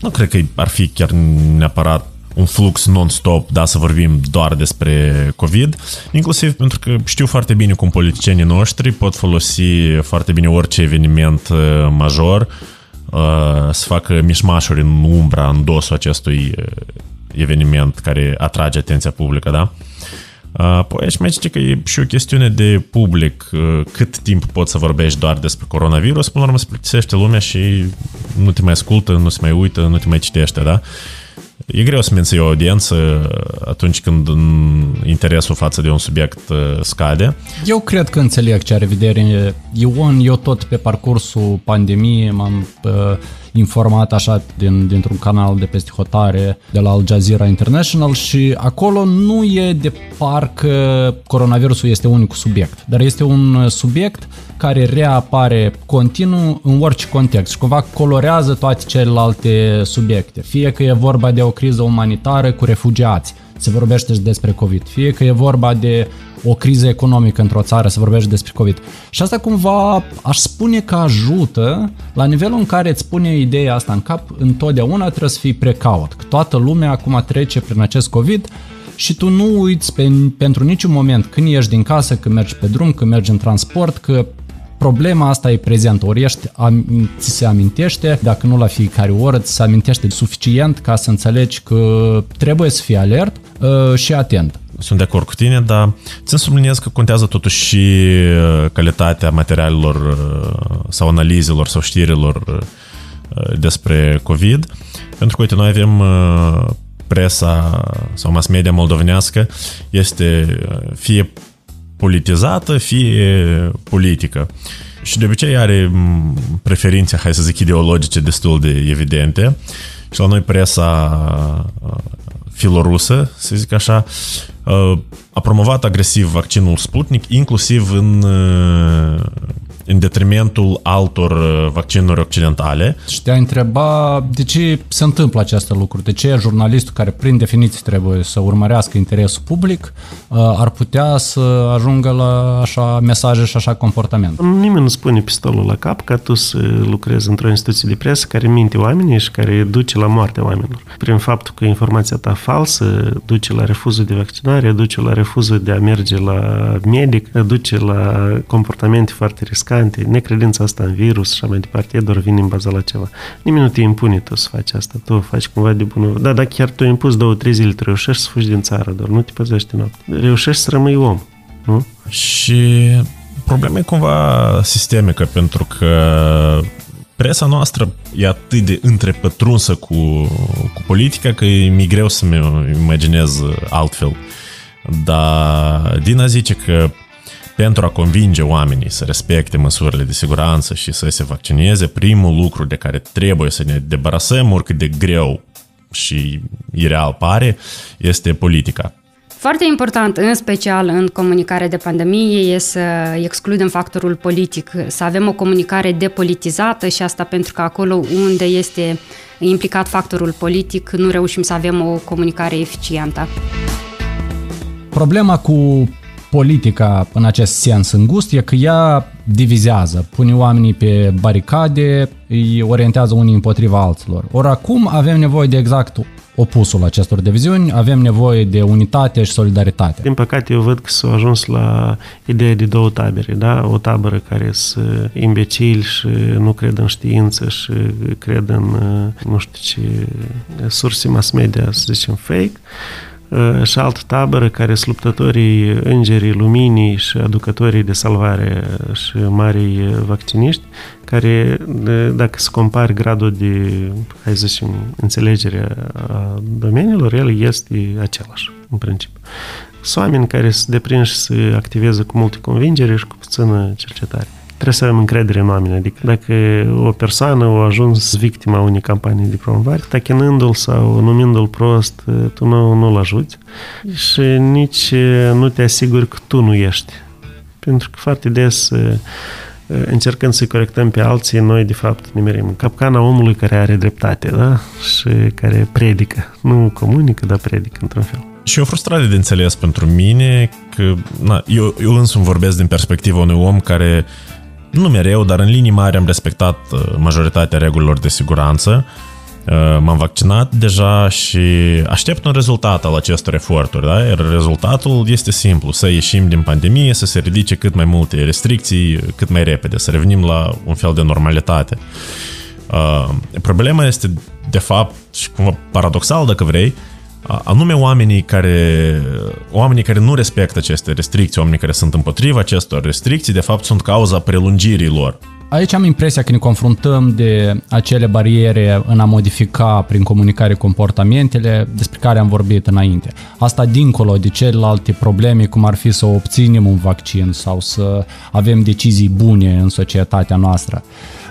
nu cred că ar fi chiar neapărat un flux non-stop, da, să vorbim doar despre COVID, inclusiv pentru că știu foarte bine cum politicienii noștri pot folosi foarte bine orice eveniment uh, major uh, să facă mișmașuri în umbra, în dosul acestui uh, eveniment care atrage atenția publică, da? Apoi aș mai zice că e și o chestiune de public, cât timp poți să vorbești doar despre coronavirus, până la urmă se plictisește lumea și nu te mai ascultă, nu se mai uită, nu te mai citește, da? E greu să menții o audiență atunci când interesul față de un subiect scade. Eu cred că înțeleg ce are vedere Ion. Eu tot pe parcursul pandemiei m-am uh, informat așa din, dintr-un canal de peste hotare de la Al Jazeera International și acolo nu e de parcă coronavirusul este unicul subiect, dar este un subiect care reapare continuu în orice context și cumva colorează toate celelalte subiecte. Fie că e vorba de o criză umanitară cu refugiați, se vorbește și despre COVID. Fie că e vorba de o criză economică într-o țară, se vorbește despre COVID. Și asta cumva aș spune că ajută la nivelul în care îți pune ideea asta în cap, întotdeauna trebuie să fii precaut. Că toată lumea acum trece prin acest COVID și tu nu uiți pe, pentru niciun moment când ieși din casă, când mergi pe drum, când mergi în transport, că problema asta e prezentă, ori ești, am, ți se amintește, dacă nu la fiecare oră, ți se amintește suficient ca să înțelegi că trebuie să fii alert uh, și atent. Sunt de acord cu tine, dar țin să subliniez că contează totuși și uh, calitatea materialelor uh, sau analizelor sau știrilor uh, despre COVID. Pentru că, uite, noi avem presa sau mass media moldovenească este fie politizată, fie politică. Și de obicei are preferințe, hai să zic, ideologice destul de evidente. Și la noi presa filorusă, să zic așa, a promovat agresiv vaccinul Sputnik, inclusiv în în detrimentul altor uh, vaccinuri occidentale. Și te-a întreba de ce se întâmplă aceste lucruri, de ce jurnalistul care prin definiție trebuie să urmărească interesul public uh, ar putea să ajungă la așa mesaje și așa comportament. Nimeni nu spune pistolul la cap ca tu să lucrezi într-o instituție de presă care minte oamenii și care duce la moartea oamenilor. Prin faptul că informația ta falsă duce la refuzul de vaccinare, duce la refuzul de a merge la medic, duce la comportamente foarte riscante variante, necredința asta în virus și așa mai departe, e doar vine în baza la ceva. Nimeni nu te impune tu să faci asta, tu faci cumva de bună. Da, dar chiar tu impus două, trei zile, tu reușești să fugi din țară, doar nu te păzești noapte. Reușești să rămâi om, nu? Și problema e cumva sistemică, pentru că presa noastră e atât de întrepătrunsă cu, cu politica că e mi greu să-mi imaginez altfel. Dar Dina zice că pentru a convinge oamenii să respecte măsurile de siguranță și să se vaccineze, primul lucru de care trebuie să ne debarasăm, oricât de greu și ireal pare, este politica. Foarte important, în special în comunicare de pandemie, e să excludem factorul politic, să avem o comunicare depolitizată și asta pentru că acolo unde este implicat factorul politic nu reușim să avem o comunicare eficientă. Problema cu politica în acest sens îngust e că ea divizează, pune oamenii pe baricade, îi orientează unii împotriva alților. Ori acum avem nevoie de exact opusul acestor diviziuni, avem nevoie de unitate și solidaritate. Din păcate, eu văd că s-a ajuns la ideea de două tabere, da? O tabără care sunt imbecili și nu cred în știință și cred în, nu știu ce, surse mass media, să zicem, fake, Uh, și altă tabără care sunt luptătorii îngerii luminii și aducătorii de salvare și marii vacciniști, care, dacă se compari gradul de, hai să zicem, înțelegere a domeniilor, el este același, în principiu. Sunt oameni care se deprinși să activeze cu multe convingere și cu puțină cercetare trebuie să avem încredere în oameni. Adică dacă o persoană a ajuns victima unei campanii de promovare, tachinându-l sau numindu-l prost, tu nu, nu-l ajuți și nici nu te asiguri că tu nu ești. Pentru că foarte des încercând să-i corectăm pe alții, noi de fapt ne merim în capcana omului care are dreptate, da? Și care predică. Nu comunică, dar predică într-un fel. Și e o frustrare de înțeles pentru mine că na, eu, eu însumi vorbesc din perspectiva unui om care nu mereu, dar în linii mari am respectat uh, majoritatea regulilor de siguranță. Uh, m-am vaccinat deja și aștept un rezultat al acestor eforturi. Da? Iar rezultatul este simplu, să ieșim din pandemie, să se ridice cât mai multe restricții, cât mai repede, să revenim la un fel de normalitate. Uh, problema este, de fapt, și cumva paradoxal, dacă vrei, anume oamenii care, oamenii care nu respectă aceste restricții, oamenii care sunt împotriva acestor restricții, de fapt sunt cauza prelungirii lor. Aici am impresia că ne confruntăm de acele bariere în a modifica prin comunicare comportamentele despre care am vorbit înainte. Asta dincolo de celelalte probleme, cum ar fi să obținem un vaccin sau să avem decizii bune în societatea noastră.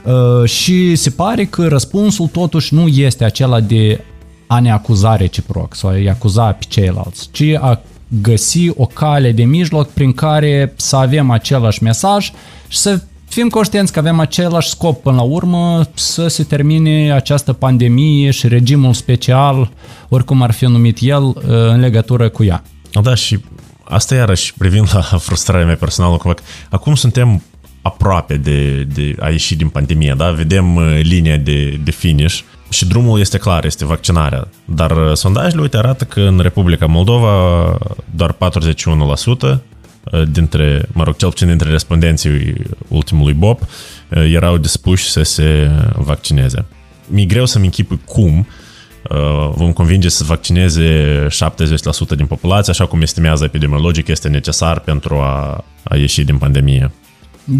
Uh, și se pare că răspunsul totuși nu este acela de a ne acuza reciproc sau a-i acuza pe ceilalți, ci a găsi o cale de mijloc prin care să avem același mesaj și să fim conștienți că avem același scop până la urmă să se termine această pandemie și regimul special, oricum ar fi numit el, uh, în legătură cu ea. Da, și asta iarăși privind la frustrarea mea personală, că acum suntem aproape de, de a ieși din pandemie, da? Vedem uh, linia de, de finish și drumul este clar, este vaccinarea. Dar uh, sondajele, uite, arată că în Republica Moldova doar 41% uh, dintre, mă rog, cel puțin dintre respondenții ultimului BOP erau dispuși să se vaccineze. Mi-e greu să-mi închipui cum vom convinge să vaccineze 70% din populație, așa cum estimează epidemiologic este necesar pentru a, a ieși din pandemie.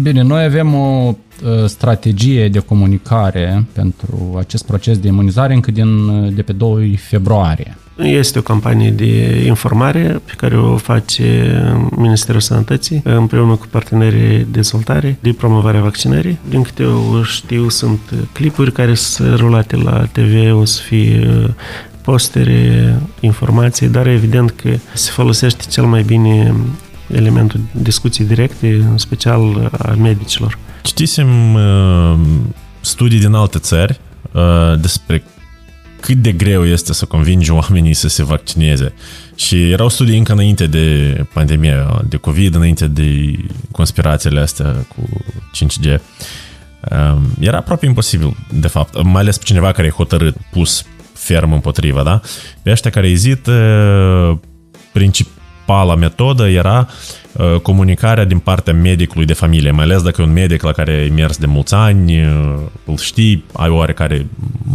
Bine, noi avem o uh, strategie de comunicare pentru acest proces de imunizare încă din, uh, de pe 2 februarie. Este o campanie de informare pe care o face Ministerul Sănătății împreună cu partenerii de dezvoltare de promovarea vaccinării. Din câte eu știu, sunt clipuri care sunt rulate la TV, o să fie uh, postere, informații, dar evident că se folosește cel mai bine elementul discuții directe, în special a medicilor. Citisem uh, studii din alte țări uh, despre cât de greu este să convingi oamenii să se vaccineze. Și erau studii încă înainte de pandemie, de COVID, înainte de conspirațiile astea cu 5G. Um, era aproape imposibil, de fapt, mai ales pe cineva care e hotărât, pus ferm împotriva, da? Pe ăștia care ezită, princip, principala metodă era uh, comunicarea din partea medicului de familie, mai ales dacă e un medic la care ai mers de mulți ani, uh, îl știi, ai oarecare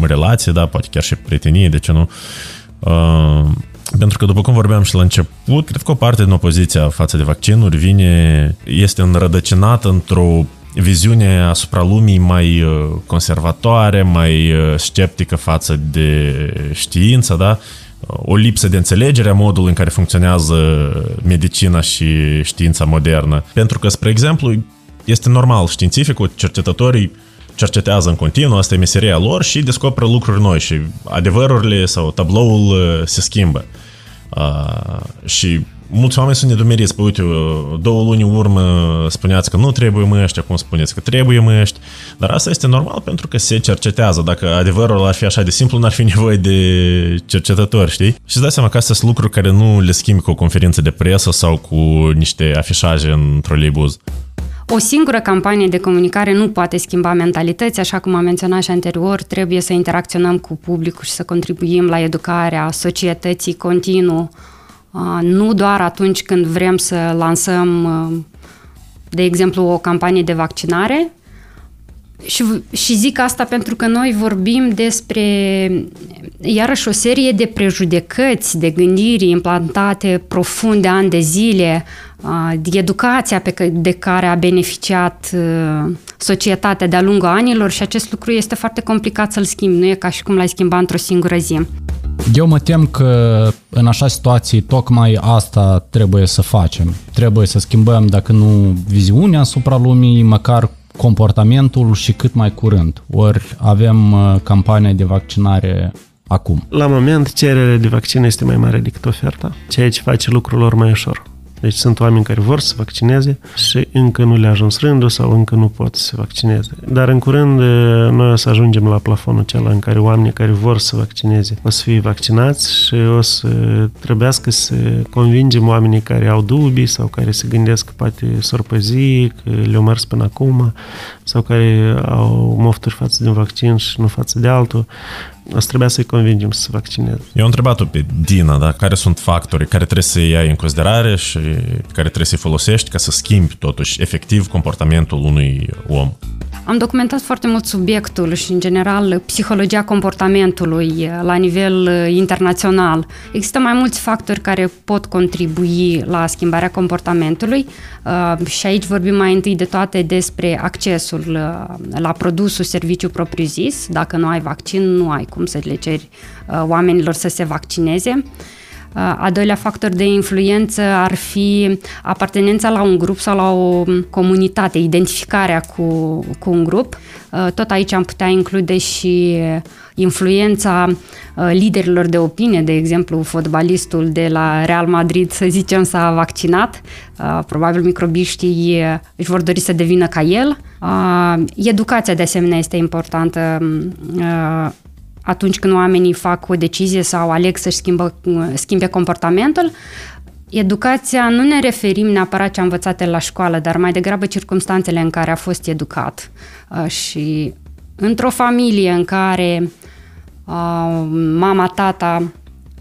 relație, da, poate chiar și prietenie, de ce nu? Uh, pentru că, după cum vorbeam și la început, cred că o parte din opoziția față de vaccinuri vine, este înrădăcinată într-o viziune asupra lumii mai conservatoare, mai sceptică față de știință, da? O lipsă de înțelegere a modului în care funcționează medicina și știința modernă. Pentru că, spre exemplu, este normal, științificul, cercetătorii cercetează în continuu, asta e meseria lor și descoperă lucruri noi și adevărurile sau tabloul uh, se schimbă. Uh, și mulți oameni sunt nedumeriți. Păi, uite, două luni în urmă spuneați că nu trebuie măști, acum spuneți că trebuie măști. Dar asta este normal pentru că se cercetează. Dacă adevărul ar fi așa de simplu, n-ar fi nevoie de cercetători, știi? Și îți dai seama că astea sunt lucruri care nu le schimbi cu o conferință de presă sau cu niște afișaje în troleibuz. O singură campanie de comunicare nu poate schimba mentalități, așa cum am menționat și anterior, trebuie să interacționăm cu publicul și să contribuim la educarea societății continuu, nu doar atunci când vrem să lansăm, de exemplu, o campanie de vaccinare, și, și zic asta pentru că noi vorbim despre, iarăși, o serie de prejudecăți, de gândiri implantate profund de ani de zile, de educația pe, de care a beneficiat societatea de-a lungul anilor și acest lucru este foarte complicat să-l schimbi, nu e ca și cum l-ai schimba într-o singură zi. Eu mă tem că în așa situații tocmai asta trebuie să facem. Trebuie să schimbăm, dacă nu viziunea asupra lumii, măcar comportamentul și cât mai curând. Ori avem uh, campania de vaccinare acum. La moment, cererea de vaccin este mai mare decât oferta, ceea ce face lucrul lor mai ușor. Deci sunt oameni care vor să vaccineze și încă nu le-a ajuns rândul sau încă nu pot să se vaccineze. Dar în curând noi o să ajungem la plafonul acela în care oamenii care vor să vaccineze o să fie vaccinați și o să trebuiască să convingem oamenii care au dubii sau care se gândesc că poate sorpăzi, că le-au mers până acum sau care au mofturi față de un vaccin și nu față de altul o să trebuia să-i convingem să se vaccineze. Eu am întrebat-o pe Dina, da? care sunt factorii care trebuie să iei în considerare și care trebuie să-i folosești ca să schimbi totuși efectiv comportamentul unui om. Am documentat foarte mult subiectul și, în general, psihologia comportamentului la nivel uh, internațional. Există mai mulți factori care pot contribui la schimbarea comportamentului uh, și aici vorbim mai întâi de toate despre accesul uh, la produsul, serviciu propriu-zis. Dacă nu ai vaccin, nu ai cum să le ceri oamenilor să se vaccineze. A doilea factor de influență ar fi apartenența la un grup sau la o comunitate, identificarea cu, cu un grup. Tot aici am putea include și influența liderilor de opinie, de exemplu, fotbalistul de la Real Madrid, să zicem, s-a vaccinat, probabil microbiștii își vor dori să devină ca el. Educația, de asemenea, este importantă atunci când oamenii fac o decizie sau aleg să-și schimbă, schimbe comportamentul, educația nu ne referim neapărat ce am învățat la școală, dar mai degrabă circumstanțele în care a fost educat. Uh, și într-o familie în care uh, mama, tata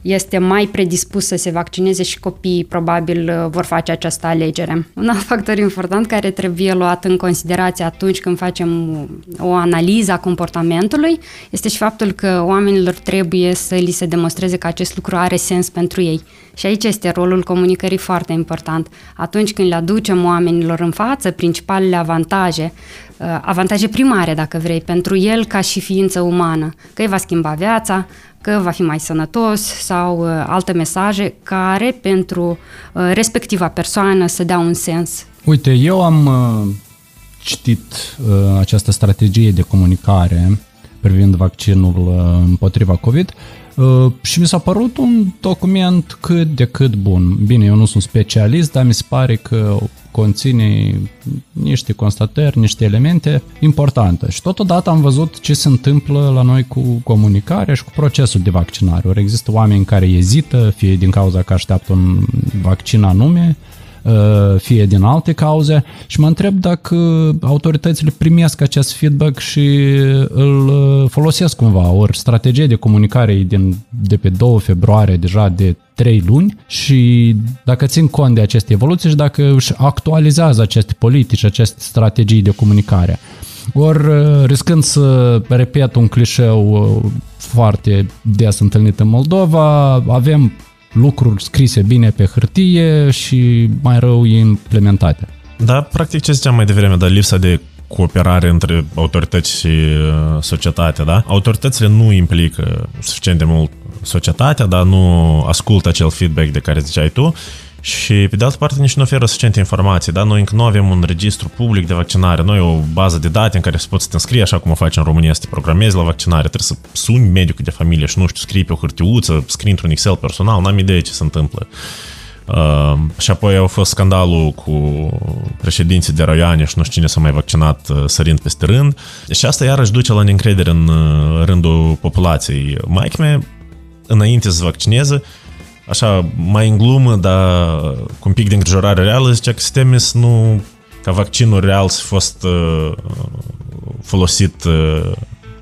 este mai predispus să se vaccineze și copiii probabil uh, vor face această alegere. Un alt factor important care trebuie luat în considerație atunci când facem o analiză a comportamentului este și faptul că oamenilor trebuie să li se demonstreze că acest lucru are sens pentru ei. Și aici este rolul comunicării foarte important. Atunci când le aducem oamenilor în față principalele avantaje, uh, avantaje primare, dacă vrei, pentru el ca și ființă umană, că îi va schimba viața, că va fi mai sănătos sau uh, alte mesaje care pentru uh, respectiva persoană să dea un sens. Uite, eu am uh, citit această strategie de comunicare privind vaccinul împotriva COVID și mi s-a părut un document cât de cât bun. Bine, eu nu sunt specialist, dar mi se pare că conține niște constatări, niște elemente importante. Și totodată am văzut ce se întâmplă la noi cu comunicarea și cu procesul de vaccinare. Ori există oameni care ezită, fie din cauza că așteaptă un vaccin anume, Uh, fie din alte cauze și mă întreb dacă autoritățile primesc acest feedback și îl uh, folosesc cumva, ori strategia de comunicare din, de pe 2 februarie deja de 3 luni și dacă țin cont de aceste evoluții și dacă își actualizează aceste politici, aceste strategii de comunicare. Ori uh, riscând să repet un clișeu foarte des întâlnit în Moldova, avem lucruri scrise bine pe hârtie și mai rău implementate. Da, practic ce ziceam mai devreme, dar lipsa de cooperare între autorități și uh, societate, da? Autoritățile nu implică suficient de mult societatea, dar nu ascultă acel feedback de care ziceai tu și, pe de altă parte, nici nu oferă suficiente informații, da? Noi încă nu avem un registru public de vaccinare, noi o bază de date în care să poți să te înscrii, așa cum o faci în România, să te programezi la vaccinare, trebuie să suni medicul de familie și, nu știu, scrii pe o hârtiuță, scrii într-un Excel personal, n-am idee ce se întâmplă. Uh, și apoi au fost scandalul cu președinții de raioane și nu știu cine s-a mai vaccinat uh, sărind peste rând. Și asta iarăși duce la neîncredere în uh, rândul populației. Maică mea, înainte să se vaccineze, așa, mai în glumă, dar cu un pic de îngrijorare reală, zicea că Stemis nu, ca vaccinul real să fost uh, folosit uh,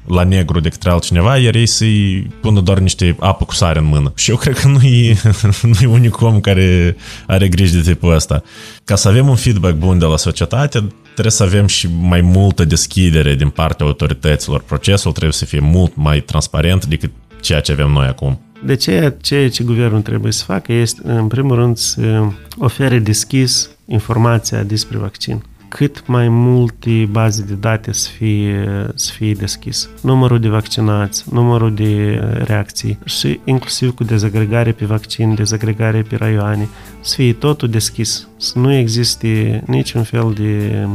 la negru de către altcineva, iar ei să-i pună doar niște apă cu sare în mână. Și eu cred că nu e, nu e unic om care are grijă de tipul ăsta. Ca să avem un feedback bun de la societate, trebuie să avem și mai multă deschidere din partea autorităților. Procesul trebuie să fie mult mai transparent decât ceea ce avem noi acum. De ce ceea ce guvernul trebuie să facă este, în primul rând, să ofere deschis informația despre vaccin cât mai multe baze de date să fie, să fie deschis. Numărul de vaccinați, numărul de reacții și inclusiv cu dezagregare pe vaccin, dezagregare pe raioane, să fie totul deschis, să nu existe niciun fel de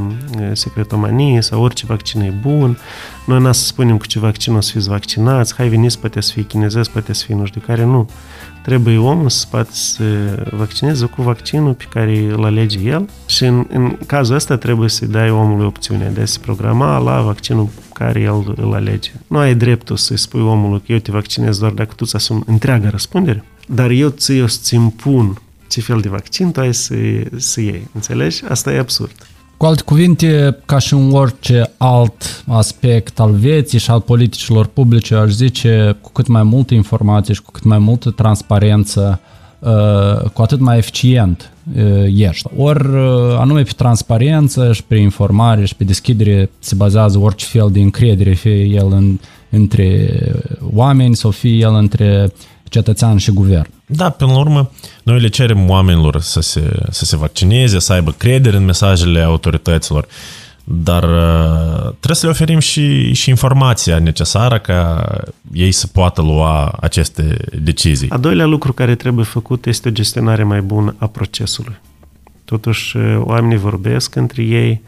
secretomanie sau orice vaccin e bun. Noi n să spunem cu ce vaccin o să fiți vaccinați, hai veniți, poate să fie chinezesc, poate să fie nu știu care, nu trebuie omul să poată să vaccineze cu vaccinul pe care îl alege el și în, în cazul ăsta trebuie să dai omului opțiunea de a se programa la vaccinul care el îl alege. Nu ai dreptul să-i spui omului că eu te vaccinez doar dacă tu îți asumi întreaga răspundere, dar eu ți o să-ți impun ce fel de vaccin tu ai să, să iei. Înțelegi? Asta e absurd. Cu alte cuvinte, ca și în orice alt aspect al vieții și al politicilor publice, aș zice, cu cât mai multă informație și cu cât mai multă transparență, uh, cu atât mai eficient uh, ești. Ori uh, anume pe transparență și pe informare și pe deschidere se bazează orice fel de încredere, fie el în, între oameni sau fie el între cetățean și guvern. Da, până la urmă, noi le cerem oamenilor să se, să se vaccineze, să aibă credere în mesajele autorităților, dar uh, trebuie să le oferim și, și informația necesară ca ei să poată lua aceste decizii. A doilea lucru care trebuie făcut este o gestionare mai bună a procesului. Totuși, uh, oamenii vorbesc între ei,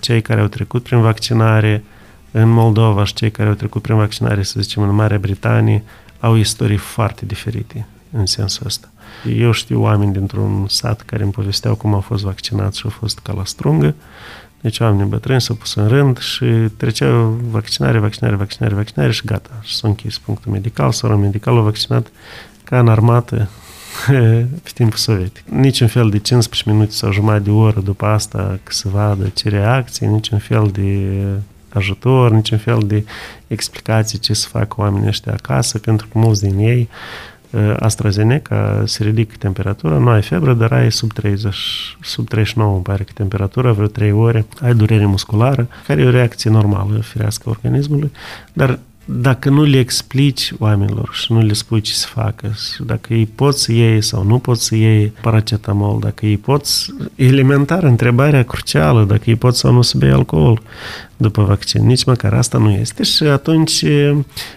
cei care au trecut prin vaccinare în Moldova și cei care au trecut prin vaccinare, să zicem, în Marea Britanie, au istorii foarte diferite în sensul ăsta. Eu știu oameni dintr-un sat care îmi povesteau cum au fost vaccinați și au fost ca la strungă, deci oamenii bătrâni s-au pus în rând și treceau vaccinare, vaccinare, vaccinare, vaccinare și gata. Și s-a închis punctul medical, sora medicală a vaccinat ca în armată pe timpul sovietic. Niciun fel de 15 minute sau jumătate de oră după asta că să vadă ce reacție, niciun fel de ajutor, niciun fel de explicații ce să facă oamenii ăștia acasă, pentru că mulți din ei uh, AstraZeneca se ridică temperatura, nu ai febră, dar ai sub 30, sub 39, îmi pare că temperatura, vreo 3 ore, ai durere musculară, care e o reacție normală, firească organismului, dar dacă nu le explici oamenilor și nu le spui ce să facă, și dacă ei pot să iei sau nu pot să iei paracetamol, dacă ei pot, elementar, întrebarea crucială, dacă ei pot sau nu să bei alcool după vaccin, nici măcar asta nu este și atunci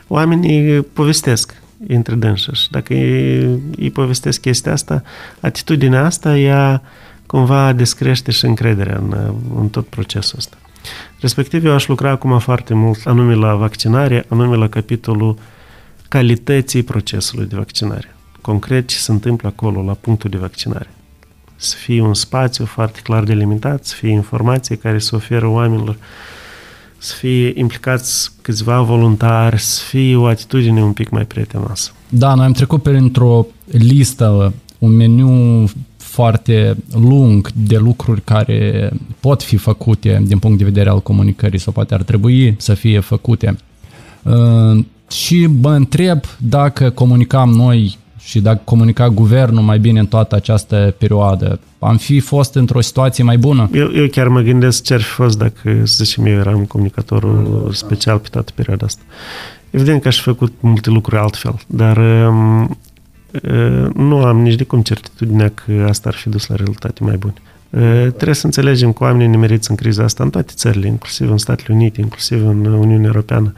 oamenii povestesc între dânși și dacă ei, ei povestesc chestia asta, atitudinea asta ea cumva descrește și încrederea în, în tot procesul ăsta. Respectiv, eu aș lucra acum foarte mult anume la vaccinare, anume la capitolul calității procesului de vaccinare. Concret, ce se întâmplă acolo, la punctul de vaccinare. Să fie un spațiu foarte clar delimitat, să fie informații care să oferă oamenilor, să fie implicați câțiva voluntari, să fie o atitudine un pic mai prietenoasă. Da, noi am trecut printr-o listă, un meniu foarte lung de lucruri care pot fi făcute din punct de vedere al comunicării sau poate ar trebui să fie făcute. Uh, și mă întreb dacă comunicam noi și dacă comunica guvernul mai bine în toată această perioadă, am fi fost într-o situație mai bună? Eu, eu chiar mă gândesc ce ar fi fost dacă, să zicem, eu eram comunicatorul special pe toată perioada asta. Evident că aș fi făcut multe lucruri altfel, dar um, nu am nici de cum certitudinea că asta ar fi dus la rezultate mai bune. Trebuie să înțelegem că oamenii nimeriți în criza asta în toate țările, inclusiv în Statele Unite, inclusiv în Uniunea Europeană.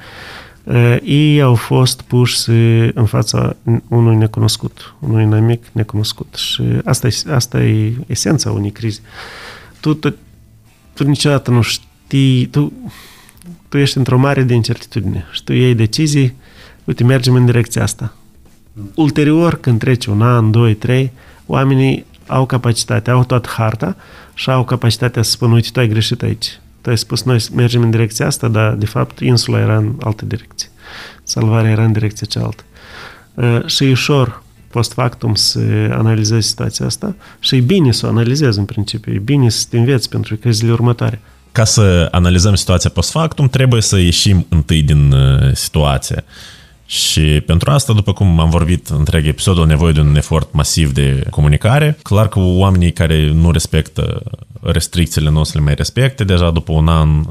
Ei au fost puși în fața unui necunoscut, unui inamic necunoscut. Și asta e, asta e esența unei crize. Tu, tu, tu niciodată nu știi, tu, tu ești într-o mare de incertitudine și tu iei decizii, uite, mergem în direcția asta Ulterior, când trece un an, doi, trei, oamenii au capacitatea, au toată harta și au capacitatea să spună, uite, tu ai greșit aici. Tu ai spus, noi mergem în direcția asta, dar de fapt insula era în altă direcție. Salvarea era în direcția cealaltă. Uh, și e ușor post factum să analizezi situația asta și e bine să o analizezi în principiu, e bine să te înveți pentru că zilele următoare. Ca să analizăm situația post factum, trebuie să ieșim întâi din uh, situație. Și pentru asta, după cum am vorbit întreg episodul, nevoie de un efort masiv de comunicare. Clar că oamenii care nu respectă restricțiile nu o să le mai respecte deja după un an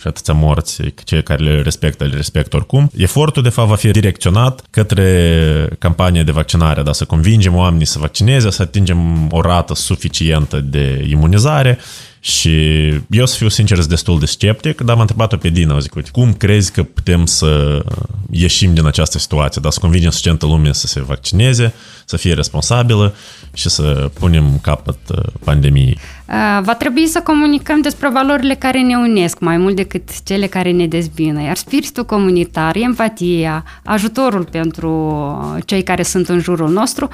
și atâția morți, cei care le respectă, le respectă oricum. Efortul, de fapt, va fi direcționat către campania de vaccinare, da, să convingem oamenii să vaccineze, să atingem o rată suficientă de imunizare și eu să fiu sincer, sunt destul de sceptic, dar m-a întrebat-o pe Dina, zic, uite, cum crezi că putem să ieșim din această situație, dar să convingem suficientă lume să se vaccineze, să fie responsabilă și să punem capăt uh, pandemiei? Va trebui să comunicăm despre valorile care ne unesc mai mult decât cele care ne dezbină, iar spiritul comunitar, empatia, ajutorul pentru cei care sunt în jurul nostru,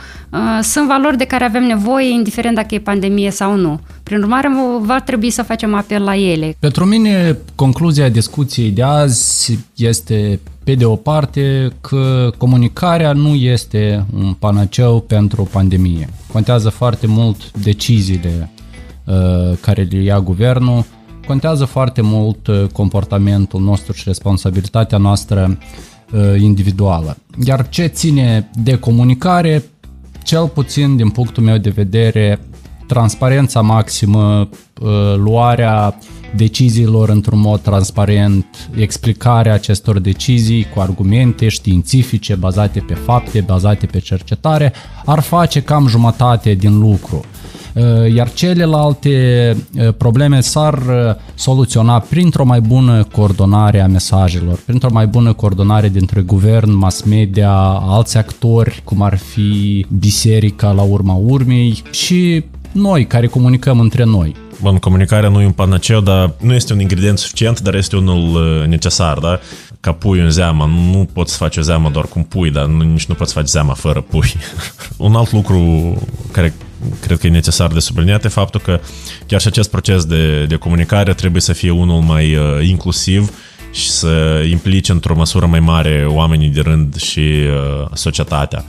sunt valori de care avem nevoie, indiferent dacă e pandemie sau nu. Prin urmare, va trebui să facem apel la ele. Pentru mine, concluzia discuției de azi este pe de o parte că comunicarea nu este un panaceu pentru pandemie. Contează foarte mult deciziile uh, care le ia guvernul, contează foarte mult uh, comportamentul nostru și responsabilitatea noastră uh, individuală. Iar ce ține de comunicare, cel puțin din punctul meu de vedere, transparența maximă, luarea deciziilor într-un mod transparent, explicarea acestor decizii cu argumente științifice bazate pe fapte, bazate pe cercetare, ar face cam jumătate din lucru. Uh, iar celelalte uh, probleme s-ar uh, soluționa printr-o mai bună coordonare a mesajelor, printr-o mai bună coordonare dintre guvern, mass media, alți actori, cum ar fi biserica la urma urmei și noi care comunicăm între noi. Bun, comunicarea nu e un panaceu, dar nu este un ingredient suficient, dar este unul uh, necesar, da? Ca pui în zeamă, nu poți să faci o zeamă doar cu pui, dar nu, nici nu poți să faci zeama fără pui. un alt lucru care cred că e necesar de subliniat e faptul că chiar și acest proces de, de comunicare trebuie să fie unul mai uh, inclusiv și să implice într-o măsură mai mare oamenii de rând și uh, societatea.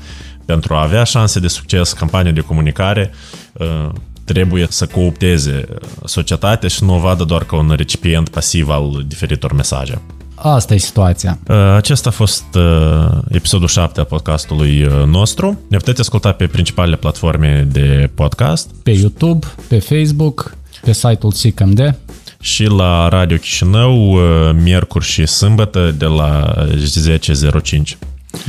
Pentru a avea șanse de succes, campania de comunicare uh, trebuie să coopteze societatea și nu o vadă doar ca un recipient pasiv al diferitor mesaje. Asta e situația. Uh, acesta a fost uh, episodul 7 al podcastului uh, nostru. Ne puteți asculta pe principalele platforme de podcast. Pe YouTube, pe Facebook, pe site-ul SICMD. Și la Radio Chișinău, miercuri și sâmbătă de la 10.05.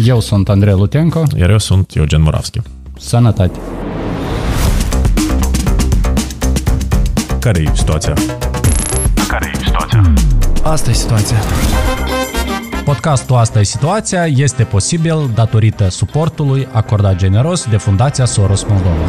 Eu sunt Andrei Lutenco. Iar eu sunt Eugen Moravski. Sănătate! Care e situația? Care e situația? Asta e situația. Podcastul Asta e situația este posibil datorită suportului acordat generos de Fundația Soros Moldova.